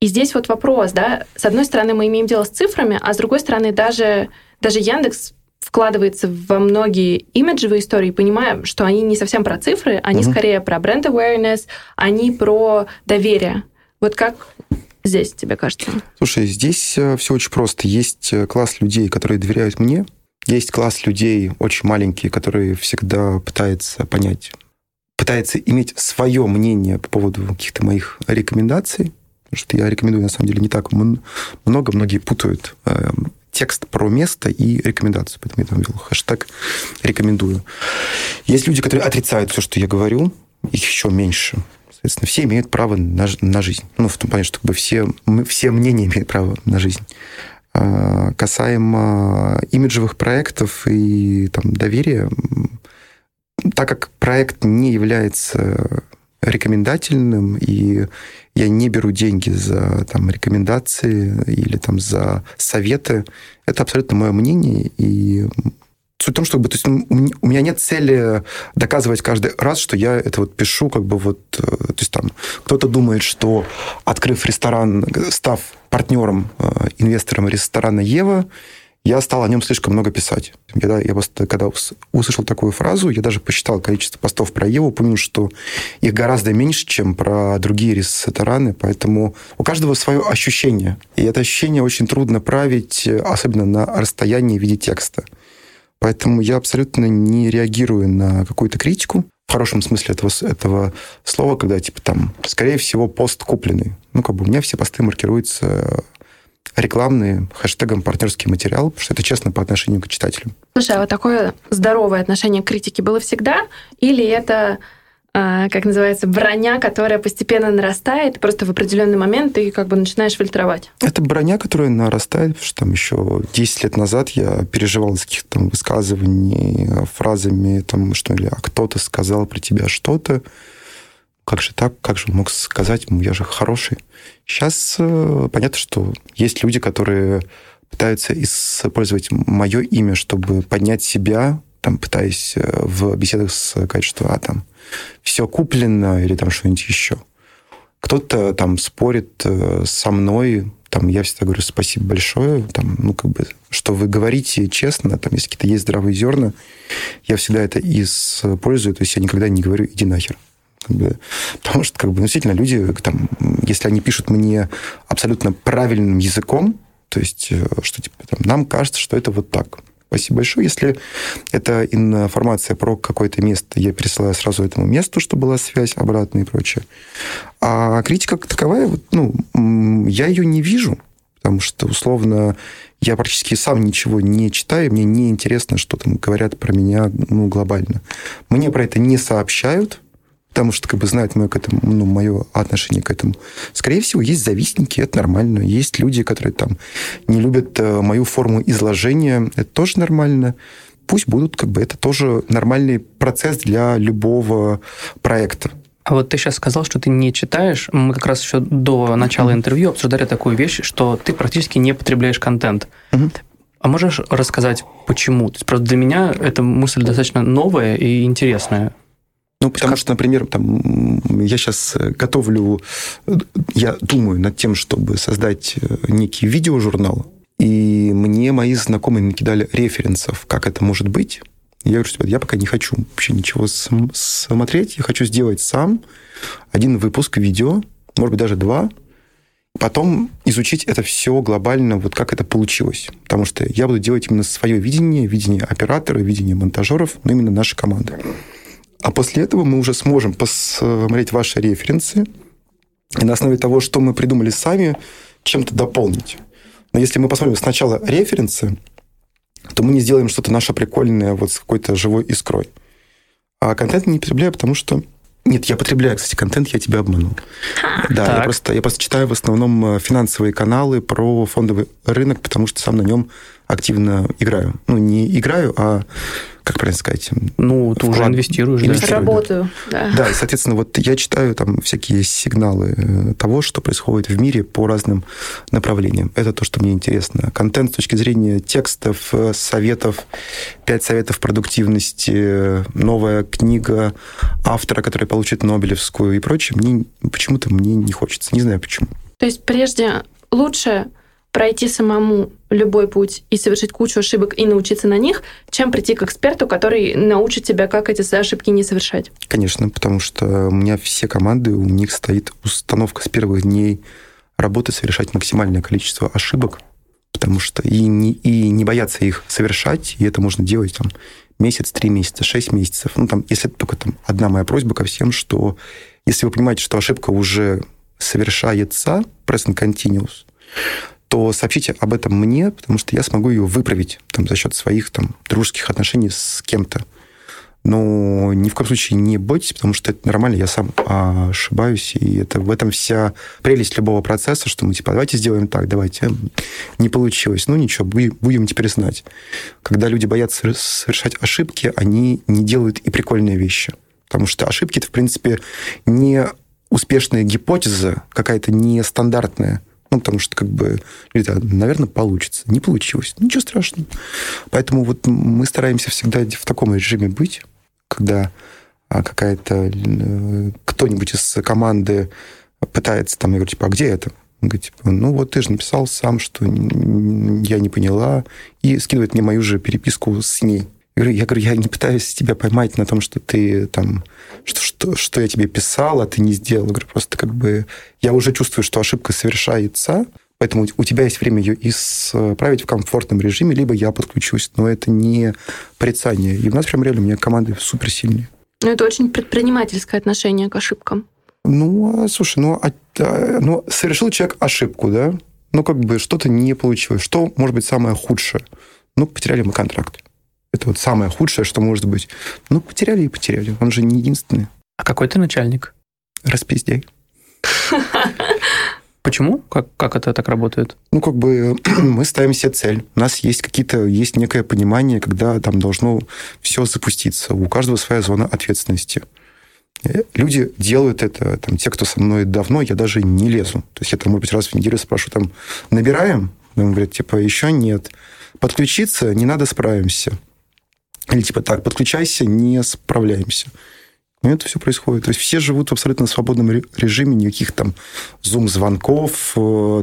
И здесь вот вопрос, да, с одной стороны мы имеем дело с цифрами, а с другой стороны даже, даже Яндекс вкладывается во многие имиджевые истории, понимая, что они не совсем про цифры, они угу. скорее про бренд awareness, они про доверие. Вот как здесь, тебе кажется? Слушай, здесь э, все очень просто. Есть э, класс людей, которые доверяют мне. Есть класс людей очень маленькие, которые всегда пытаются понять, пытаются иметь свое мнение по поводу каких-то моих рекомендаций. Потому что я рекомендую, на самом деле, не так много. Многие путают э, текст про место и рекомендацию. Поэтому я там ввел хэштег «рекомендую». Есть люди, которые отрицают все, что я говорю, их еще меньше. Соответственно, все имеют право на, на жизнь. Ну, в том плане, что как бы все, мы, все мнения имеют право на жизнь. А, касаемо имиджевых проектов и там, доверия, так как проект не является рекомендательным, и я не беру деньги за там, рекомендации или там, за советы, это абсолютно мое мнение, и Суть в том, что то есть, у меня нет цели доказывать каждый раз, что я это вот пишу, как бы вот, э, то есть там кто-то думает, что открыв ресторан, став партнером, э, инвестором ресторана Ева, я стал о нем слишком много писать. Я, я просто, когда услышал такую фразу, я даже посчитал количество постов про Еву, понял, что их гораздо меньше, чем про другие рестораны, поэтому у каждого свое ощущение. И это ощущение очень трудно править, особенно на расстоянии в виде текста. Поэтому я абсолютно не реагирую на какую-то критику в хорошем смысле этого, этого слова, когда, типа, там, скорее всего, пост купленный. Ну, как бы у меня все посты маркируются рекламные хэштегом партнерский материал, потому что это честно по отношению к читателям. Слушай, а вот такое здоровое отношение к критике было всегда? Или это как называется, броня, которая постепенно нарастает, просто в определенный момент ты как бы начинаешь фильтровать. Это броня, которая нарастает, потому что там еще 10 лет назад я переживал из каких-то там высказываний, фразами, там, что или а кто-то сказал про тебя что-то, как же так, как же он мог сказать, я же хороший. Сейчас э, понятно, что есть люди, которые пытаются использовать мое имя, чтобы поднять себя, там, пытаясь э, в беседах сказать, что а, там, все куплено или там что-нибудь еще. Кто-то там спорит э, со мной, там, я всегда говорю спасибо большое, там, ну, как бы, что вы говорите честно, там, если какие-то есть здравые зерна, я всегда это использую, то есть я никогда не говорю «иди нахер». Как бы, потому что, как бы, ну, действительно, люди, там, если они пишут мне абсолютно правильным языком, то есть, э, что типа, там, нам кажется, что это вот так. Спасибо большое. Если это информация про какое-то место, я пересылаю сразу этому месту, чтобы была связь обратная и прочее. А критика как таковая, ну, я ее не вижу, потому что, условно, я практически сам ничего не читаю, мне не интересно, что там говорят про меня ну, глобально. Мне про это не сообщают, потому что как бы знают мое, к этому, ну, мое отношение к этому. Скорее всего, есть завистники, это нормально. Есть люди, которые там не любят э, мою форму изложения, это тоже нормально. Пусть будут, как бы, это тоже нормальный процесс для любого проекта. А вот ты сейчас сказал, что ты не читаешь. Мы как раз еще до начала интервью обсуждали такую вещь, что ты практически не потребляешь контент. А можешь рассказать, почему? То есть, просто для меня эта мысль достаточно новая и интересная. Ну, потому как... что, например, там, я сейчас э, готовлю, я думаю над тем, чтобы создать э, некий видеожурнал, и мне мои знакомые накидали референсов, как это может быть. Я говорю, что я пока не хочу вообще ничего смотреть, я хочу сделать сам один выпуск видео, может быть, даже два, потом изучить это все глобально, вот как это получилось. Потому что я буду делать именно свое видение, видение оператора, видение монтажеров, но именно нашей команды. А после этого мы уже сможем посмотреть ваши референсы и на основе того, что мы придумали сами, чем-то дополнить. Но если мы посмотрим сначала референсы, то мы не сделаем что-то наше прикольное вот с какой-то живой искрой. А контент не потребляю, потому что... Нет, я потребляю, кстати, контент, я тебя обманул. Да, я просто, я просто читаю в основном э, финансовые каналы про фондовый рынок, потому что сам на нем активно играю. Ну, не играю, а как правильно сказать? Ну, ты уже инвестируешь. Инвестирую, да. Работаю. Да. да, и, соответственно, вот я читаю там всякие сигналы э, того, что происходит в мире по разным направлениям. Это то, что мне интересно. Контент с точки зрения текстов, э, советов, пять советов продуктивности, новая книга автора, который получит Нобелевскую и прочее, мне почему-то мне не хочется. Не знаю почему. То есть прежде лучше пройти самому любой путь и совершить кучу ошибок и научиться на них, чем прийти к эксперту, который научит тебя, как эти ошибки не совершать. Конечно, потому что у меня все команды, у них стоит установка с первых дней работы совершать максимальное количество ошибок, потому что и не, и не бояться их совершать, и это можно делать там месяц, три месяца, шесть месяцев. Ну, там, если это только там одна моя просьба ко всем, что если вы понимаете, что ошибка уже совершается, present continuous, то сообщите об этом мне, потому что я смогу ее выправить там, за счет своих там, дружеских отношений с кем-то. Но ни в коем случае не бойтесь, потому что это нормально, я сам ошибаюсь, и это в этом вся прелесть любого процесса, что мы типа, давайте сделаем так, давайте. Не получилось. Ну ничего, будем теперь знать. Когда люди боятся совершать ошибки, они не делают и прикольные вещи. Потому что ошибки это, в принципе, не успешная гипотеза, какая-то нестандартная. Ну, потому что, как бы, наверное, получится. Не получилось. Ничего страшного. Поэтому вот мы стараемся всегда в таком режиме быть, когда а, какая-то... Э, кто-нибудь из команды пытается там, я говорю, типа, а где это? Он говорит, типа, ну вот ты же написал сам, что я не поняла, и скидывает мне мою же переписку с ней. Я говорю, я, не пытаюсь тебя поймать на том, что ты там, что, что, что я тебе писал, а ты не сделал. Я говорю, просто как бы я уже чувствую, что ошибка совершается, поэтому у тебя есть время ее исправить в комфортном режиме, либо я подключусь. Но это не порицание. И у нас прям реально у меня команды супер сильные. Ну, это очень предпринимательское отношение к ошибкам. Ну, а, слушай, ну, а, а, ну, совершил человек ошибку, да? Ну, как бы что-то не получилось. Что может быть самое худшее? Ну, потеряли мы контракт. Это вот самое худшее, что может быть. Ну, потеряли и потеряли. Он же не единственный. А какой ты начальник? Распиздяй. [LAUGHS] Почему? Как, как это так работает? Ну, как бы [CLEARS THROAT] мы ставим себе цель. У нас есть какие-то, есть некое понимание, когда там должно все запуститься. У каждого своя зона ответственности. Э, люди делают это, там, те, кто со мной давно, я даже не лезу. То есть я там, может быть, раз в неделю спрашиваю, там, набираем? Он говорит, типа, еще нет. Подключиться не надо, справимся. Или типа так, подключайся, не справляемся. Но это все происходит. То есть все живут в абсолютно свободном режиме, никаких там зум-звонков,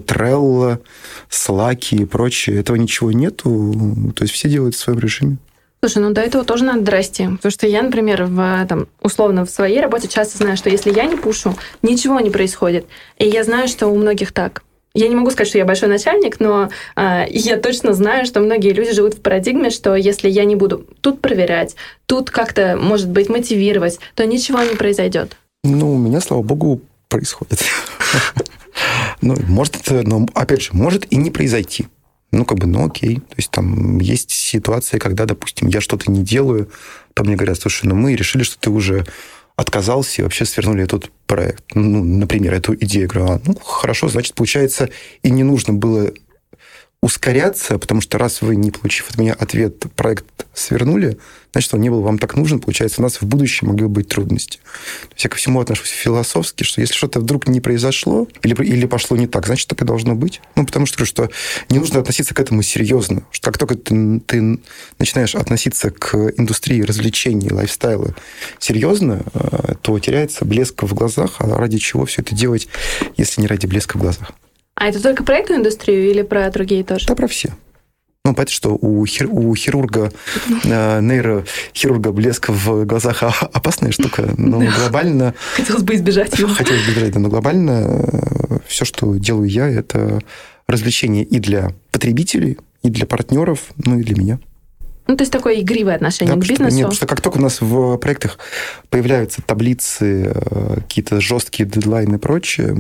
трелла, слаки и прочее. Этого ничего нету. То есть все делают в своем режиме. Слушай, ну до этого тоже надо дорасти. Потому что я, например, в, там, условно в своей работе часто знаю, что если я не пушу, ничего не происходит. И я знаю, что у многих так. Я не могу сказать, что я большой начальник, но э, я точно знаю, что многие люди живут в парадигме, что если я не буду тут проверять, тут как-то, может быть, мотивировать, то ничего не произойдет. Ну, у меня, слава богу, происходит. [LAUGHS] Ну, может, но, опять же, может и не произойти. Ну, как бы, ну, окей. То есть там есть ситуации, когда, допустим, я что-то не делаю, там мне говорят, слушай, ну, мы решили, что ты уже отказался и вообще свернули этот проект. Ну, например, эту идею. Я говорю, а, ну, хорошо, значит, получается, и не нужно было ускоряться, потому что раз вы, не получив от меня ответ, проект свернули, значит, он не был вам так нужен. Получается, у нас в будущем могли быть трудности. То есть я ко всему отношусь философски, что если что-то вдруг не произошло или, или пошло не так, значит, так и должно быть. Ну, потому что, что не нужно относиться к этому серьезно. Что как только ты, ты начинаешь относиться к индустрии развлечений, лайфстайла серьезно, э, то теряется блеск в глазах, а ради чего все это делать, если не ради блеска в глазах. А это только про эту индустрию или про другие тоже? Да, про все. Ну, понятно, что у, хир, у хирурга, э, нейрохирурга блеск в глазах опасная штука, но глобально... Хотелось бы избежать его. Хотелось бы избежать, да, но глобально э, все, что делаю я, это развлечение и для потребителей, и для партнеров, ну и для меня. Ну, то есть такое игривое отношение да, к бизнесу. Нет, потому что как только у нас в проектах появляются таблицы, э, какие-то жесткие дедлайны и прочее,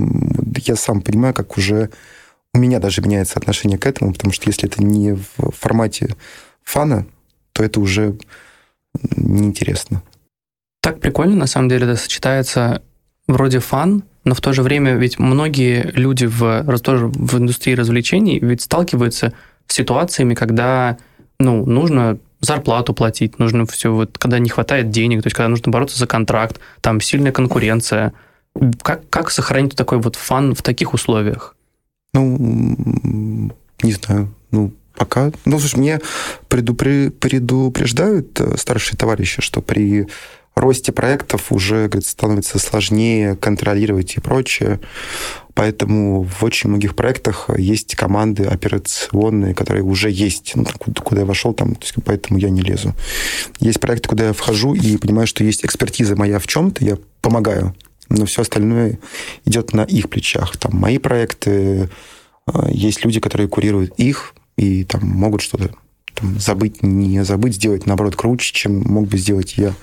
я сам понимаю, как уже у меня даже меняется отношение к этому, потому что если это не в формате фана, то это уже неинтересно. Так прикольно, на самом деле, это сочетается вроде фан, но в то же время ведь многие люди в, тоже в индустрии развлечений ведь сталкиваются с ситуациями, когда ну, нужно зарплату платить, нужно все, вот, когда не хватает денег, то есть когда нужно бороться за контракт, там сильная конкуренция. Как, как сохранить такой вот фан в таких условиях? Ну, не знаю. Ну, пока... Ну, слушай, мне предупре... предупреждают э, старшие товарищи, что при росте проектов уже говорит, становится сложнее контролировать и прочее. Поэтому в очень многих проектах есть команды операционные, которые уже есть. Ну, куда я вошел, там, поэтому я не лезу. Есть проекты, куда я вхожу и понимаю, что есть экспертиза моя в чем-то, я помогаю. Но все остальное идет на их плечах. Там мои проекты, э, есть люди, которые курируют их, и там могут что-то там, забыть, не забыть, сделать, наоборот, круче, чем мог бы сделать я.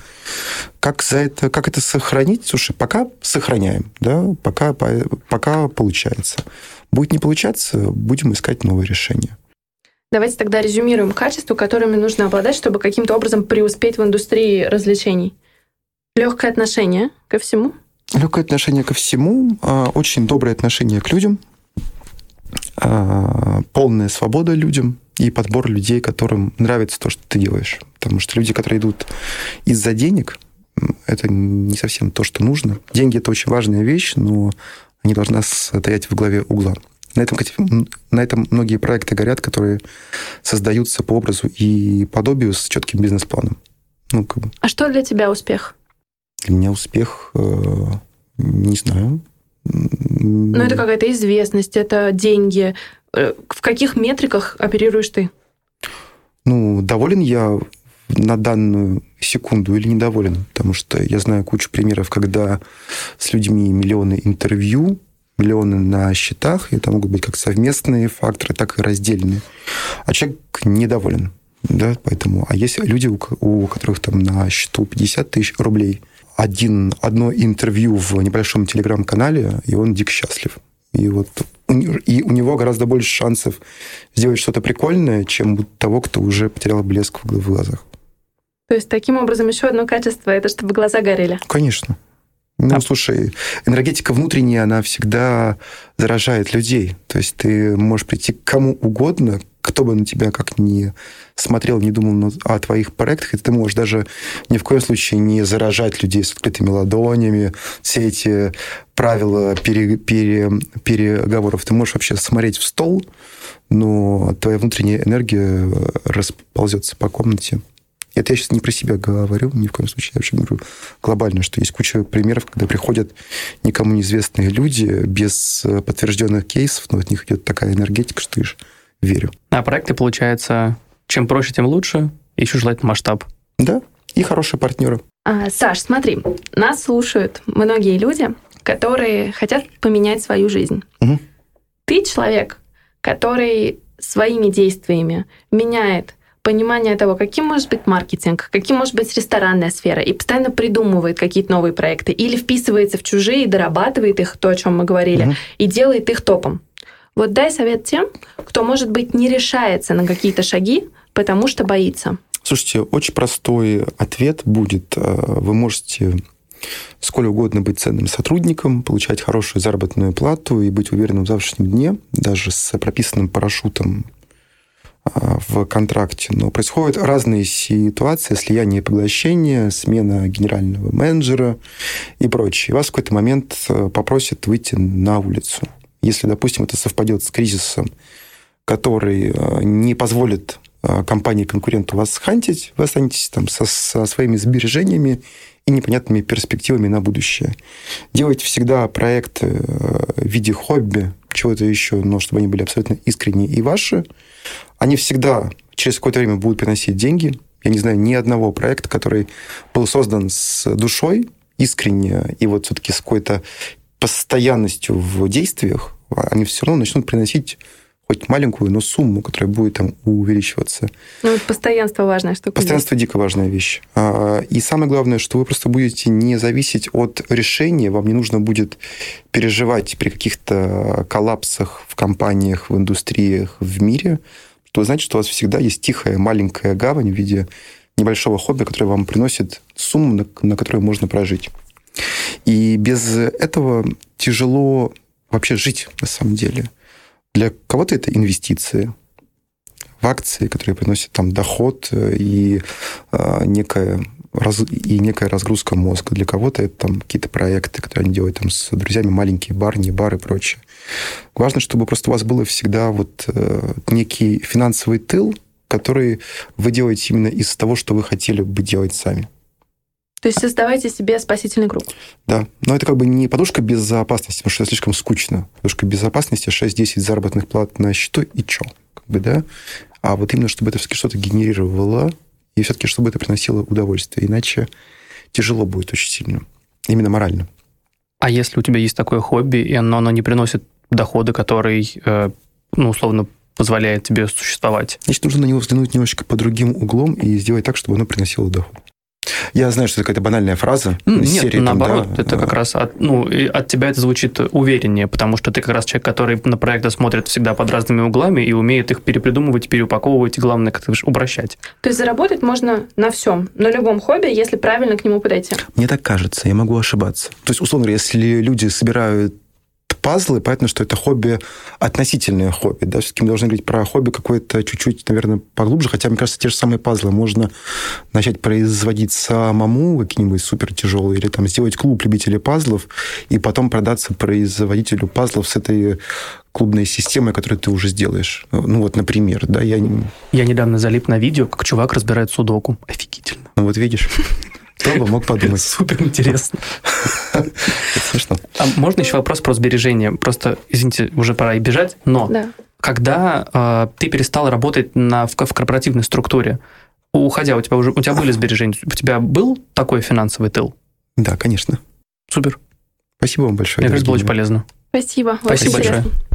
Как, за это, как это сохранить? Слушай, пока сохраняем, да, пока, пока получается. Будет не получаться, будем искать новые решения. Давайте тогда резюмируем качества, которыми нужно обладать, чтобы каким-то образом преуспеть в индустрии развлечений. Легкое отношение ко всему. Легкое отношение ко всему, а, очень доброе отношение к людям, а, полная свобода людям, и подбор людей, которым нравится то, что ты делаешь. Потому что люди, которые идут из-за денег, это не совсем то, что нужно. Деньги – это очень важная вещь, но они должны стоять в главе угла. На этом, на этом многие проекты горят, которые создаются по образу и подобию с четким бизнес-планом. Ну, как бы. А что для тебя успех? Для меня успех, э, не знаю, Ну, это какая-то известность, это деньги. Э, в каких метриках оперируешь ты? Ну, доволен я на данную секунду или недоволен, потому что я знаю кучу примеров, когда с людьми миллионы интервью, миллионы на счетах, и это могут быть как совместные факторы, так и раздельные. А человек недоволен. Да, поэтому, а есть люди, у, у которых там на счету 50 тысяч рублей, один, одно интервью в небольшом телеграм-канале, и он дико счастлив. И вот и у него гораздо больше шансов сделать что-то прикольное, чем у того, кто уже потерял блеск в глазах. То есть таким образом еще одно качество это чтобы глаза горели. Конечно. Ну, а... слушай, энергетика внутренняя, она всегда заражает людей. То есть ты можешь прийти к кому угодно, кто бы на тебя как ни смотрел, не думал о твоих проектах, и ты можешь даже ни в коем случае не заражать людей с открытыми ладонями, все эти правила пере, пере, переговоров. Ты можешь вообще смотреть в стол, но твоя внутренняя энергия расползется по комнате. Это я сейчас не про себя говорю, ни в коем случае. Я вообще говорю глобально, что есть куча примеров, когда приходят никому неизвестные люди без подтвержденных кейсов, но от них идет такая энергетика, что ты верю. А проекты, получается, чем проще, тем лучше. Еще желательно масштаб. Да, и хорошие партнеры. А, Саш, смотри, нас слушают многие люди, которые хотят поменять свою жизнь. Угу. Ты человек, который своими действиями меняет понимание того, каким может быть маркетинг, каким может быть ресторанная сфера, и постоянно придумывает какие-то новые проекты, или вписывается в чужие, дорабатывает их, то, о чем мы говорили, угу. и делает их топом. Вот дай совет тем, кто, может быть, не решается на какие-то шаги, потому что боится. Слушайте, очень простой ответ будет. Э, вы можете сколь угодно быть ценным сотрудником, получать хорошую заработную плату и быть уверенным в завтрашнем дне, даже с прописанным парашютом э, в контракте. Но происходят разные ситуации, слияние и поглощение, смена генерального менеджера и прочее. Вас в какой-то момент э, попросят выйти на улицу. Если, допустим, это совпадет с кризисом, который э, не позволит э, компании-конкуренту вас хантить, вы останетесь там со, со своими сбережениями и непонятными перспективами на будущее. Делайте всегда проекты э, в виде хобби, чего-то еще, но чтобы они были абсолютно искренние и ваши. Они всегда через какое-то время будут приносить деньги. Я не знаю ни одного проекта, который был создан с душой, искренне, и вот все-таки с какой-то постоянностью в действиях, они все равно начнут приносить хоть маленькую, но сумму, которая будет там увеличиваться. Ну, постоянство важная штука. Постоянство дико важная вещь. А, и самое главное, что вы просто будете не зависеть от решения, вам не нужно будет переживать при каких-то коллапсах в компаниях, в индустриях, в мире, что значит, что у вас всегда есть тихая маленькая гавань в виде небольшого хобби, которое вам приносит сумму, на, на которую можно прожить. И без этого тяжело вообще жить на самом деле. Для кого-то это инвестиции в акции, которые приносят там доход э, и, э, некая, раз, и некая разгрузка мозга. Для кого-то это там какие-то проекты, которые они делают там с друзьями, маленькие бар, не бары и прочее. Важно, чтобы просто у вас было всегда вот э, некий финансовый тыл, который вы делаете именно из того, что вы хотели бы делать сами. То есть создавайте себе спасительный круг. Да, но это как бы не подушка безопасности, потому что это слишком скучно. Подушка безопасности 6-10 заработных плат на счету и чё? Как бы, да? А вот именно, чтобы это все-таки что-то генерировало, и все-таки, чтобы это приносило удовольствие. Иначе тяжело будет очень сильно. Именно морально. А если у тебя есть такое хобби, и оно, оно не приносит дохода, который, э, ну, условно, позволяет тебе существовать? Значит, нужно на него взглянуть немножечко по другим углом и сделать так, чтобы оно приносило доход. Я знаю, что это какая-то банальная фраза. Нет, серии, наоборот, там, да, это как раз от, ну, от тебя это звучит увереннее, потому что ты как раз человек, который на проекты смотрит всегда под разными углами и умеет их перепридумывать, переупаковывать и, главное, как ты говоришь, упрощать. То есть заработать можно на всем, на любом хобби, если правильно к нему подойти. Мне так кажется, я могу ошибаться. То есть, условно говоря, если люди собирают пазлы, понятно, что это хобби, относительное хобби. Да? Все-таки мы должны говорить про хобби какое-то чуть-чуть, наверное, поглубже. Хотя, мне кажется, те же самые пазлы можно начать производить самому, какие-нибудь супер тяжелые, или там сделать клуб любителей пазлов, и потом продаться производителю пазлов с этой клубной системой, которую ты уже сделаешь. Ну вот, например, да, я... Я недавно залип на видео, как чувак разбирает судоку. Офигительно. Ну вот видишь. Кто бы мог подумать. [LAUGHS] Супер интересно. [LAUGHS] Это смешно. А можно еще вопрос про сбережения? Просто, извините, уже пора и бежать, но Да. когда э, ты перестал работать на, в, в корпоративной структуре, уходя, у тебя уже у тебя были сбережения, у тебя был такой финансовый тыл? Да, конечно. Супер. Спасибо вам большое. Мне кажется, было очень полезно. Спасибо. Спасибо большое. интересно.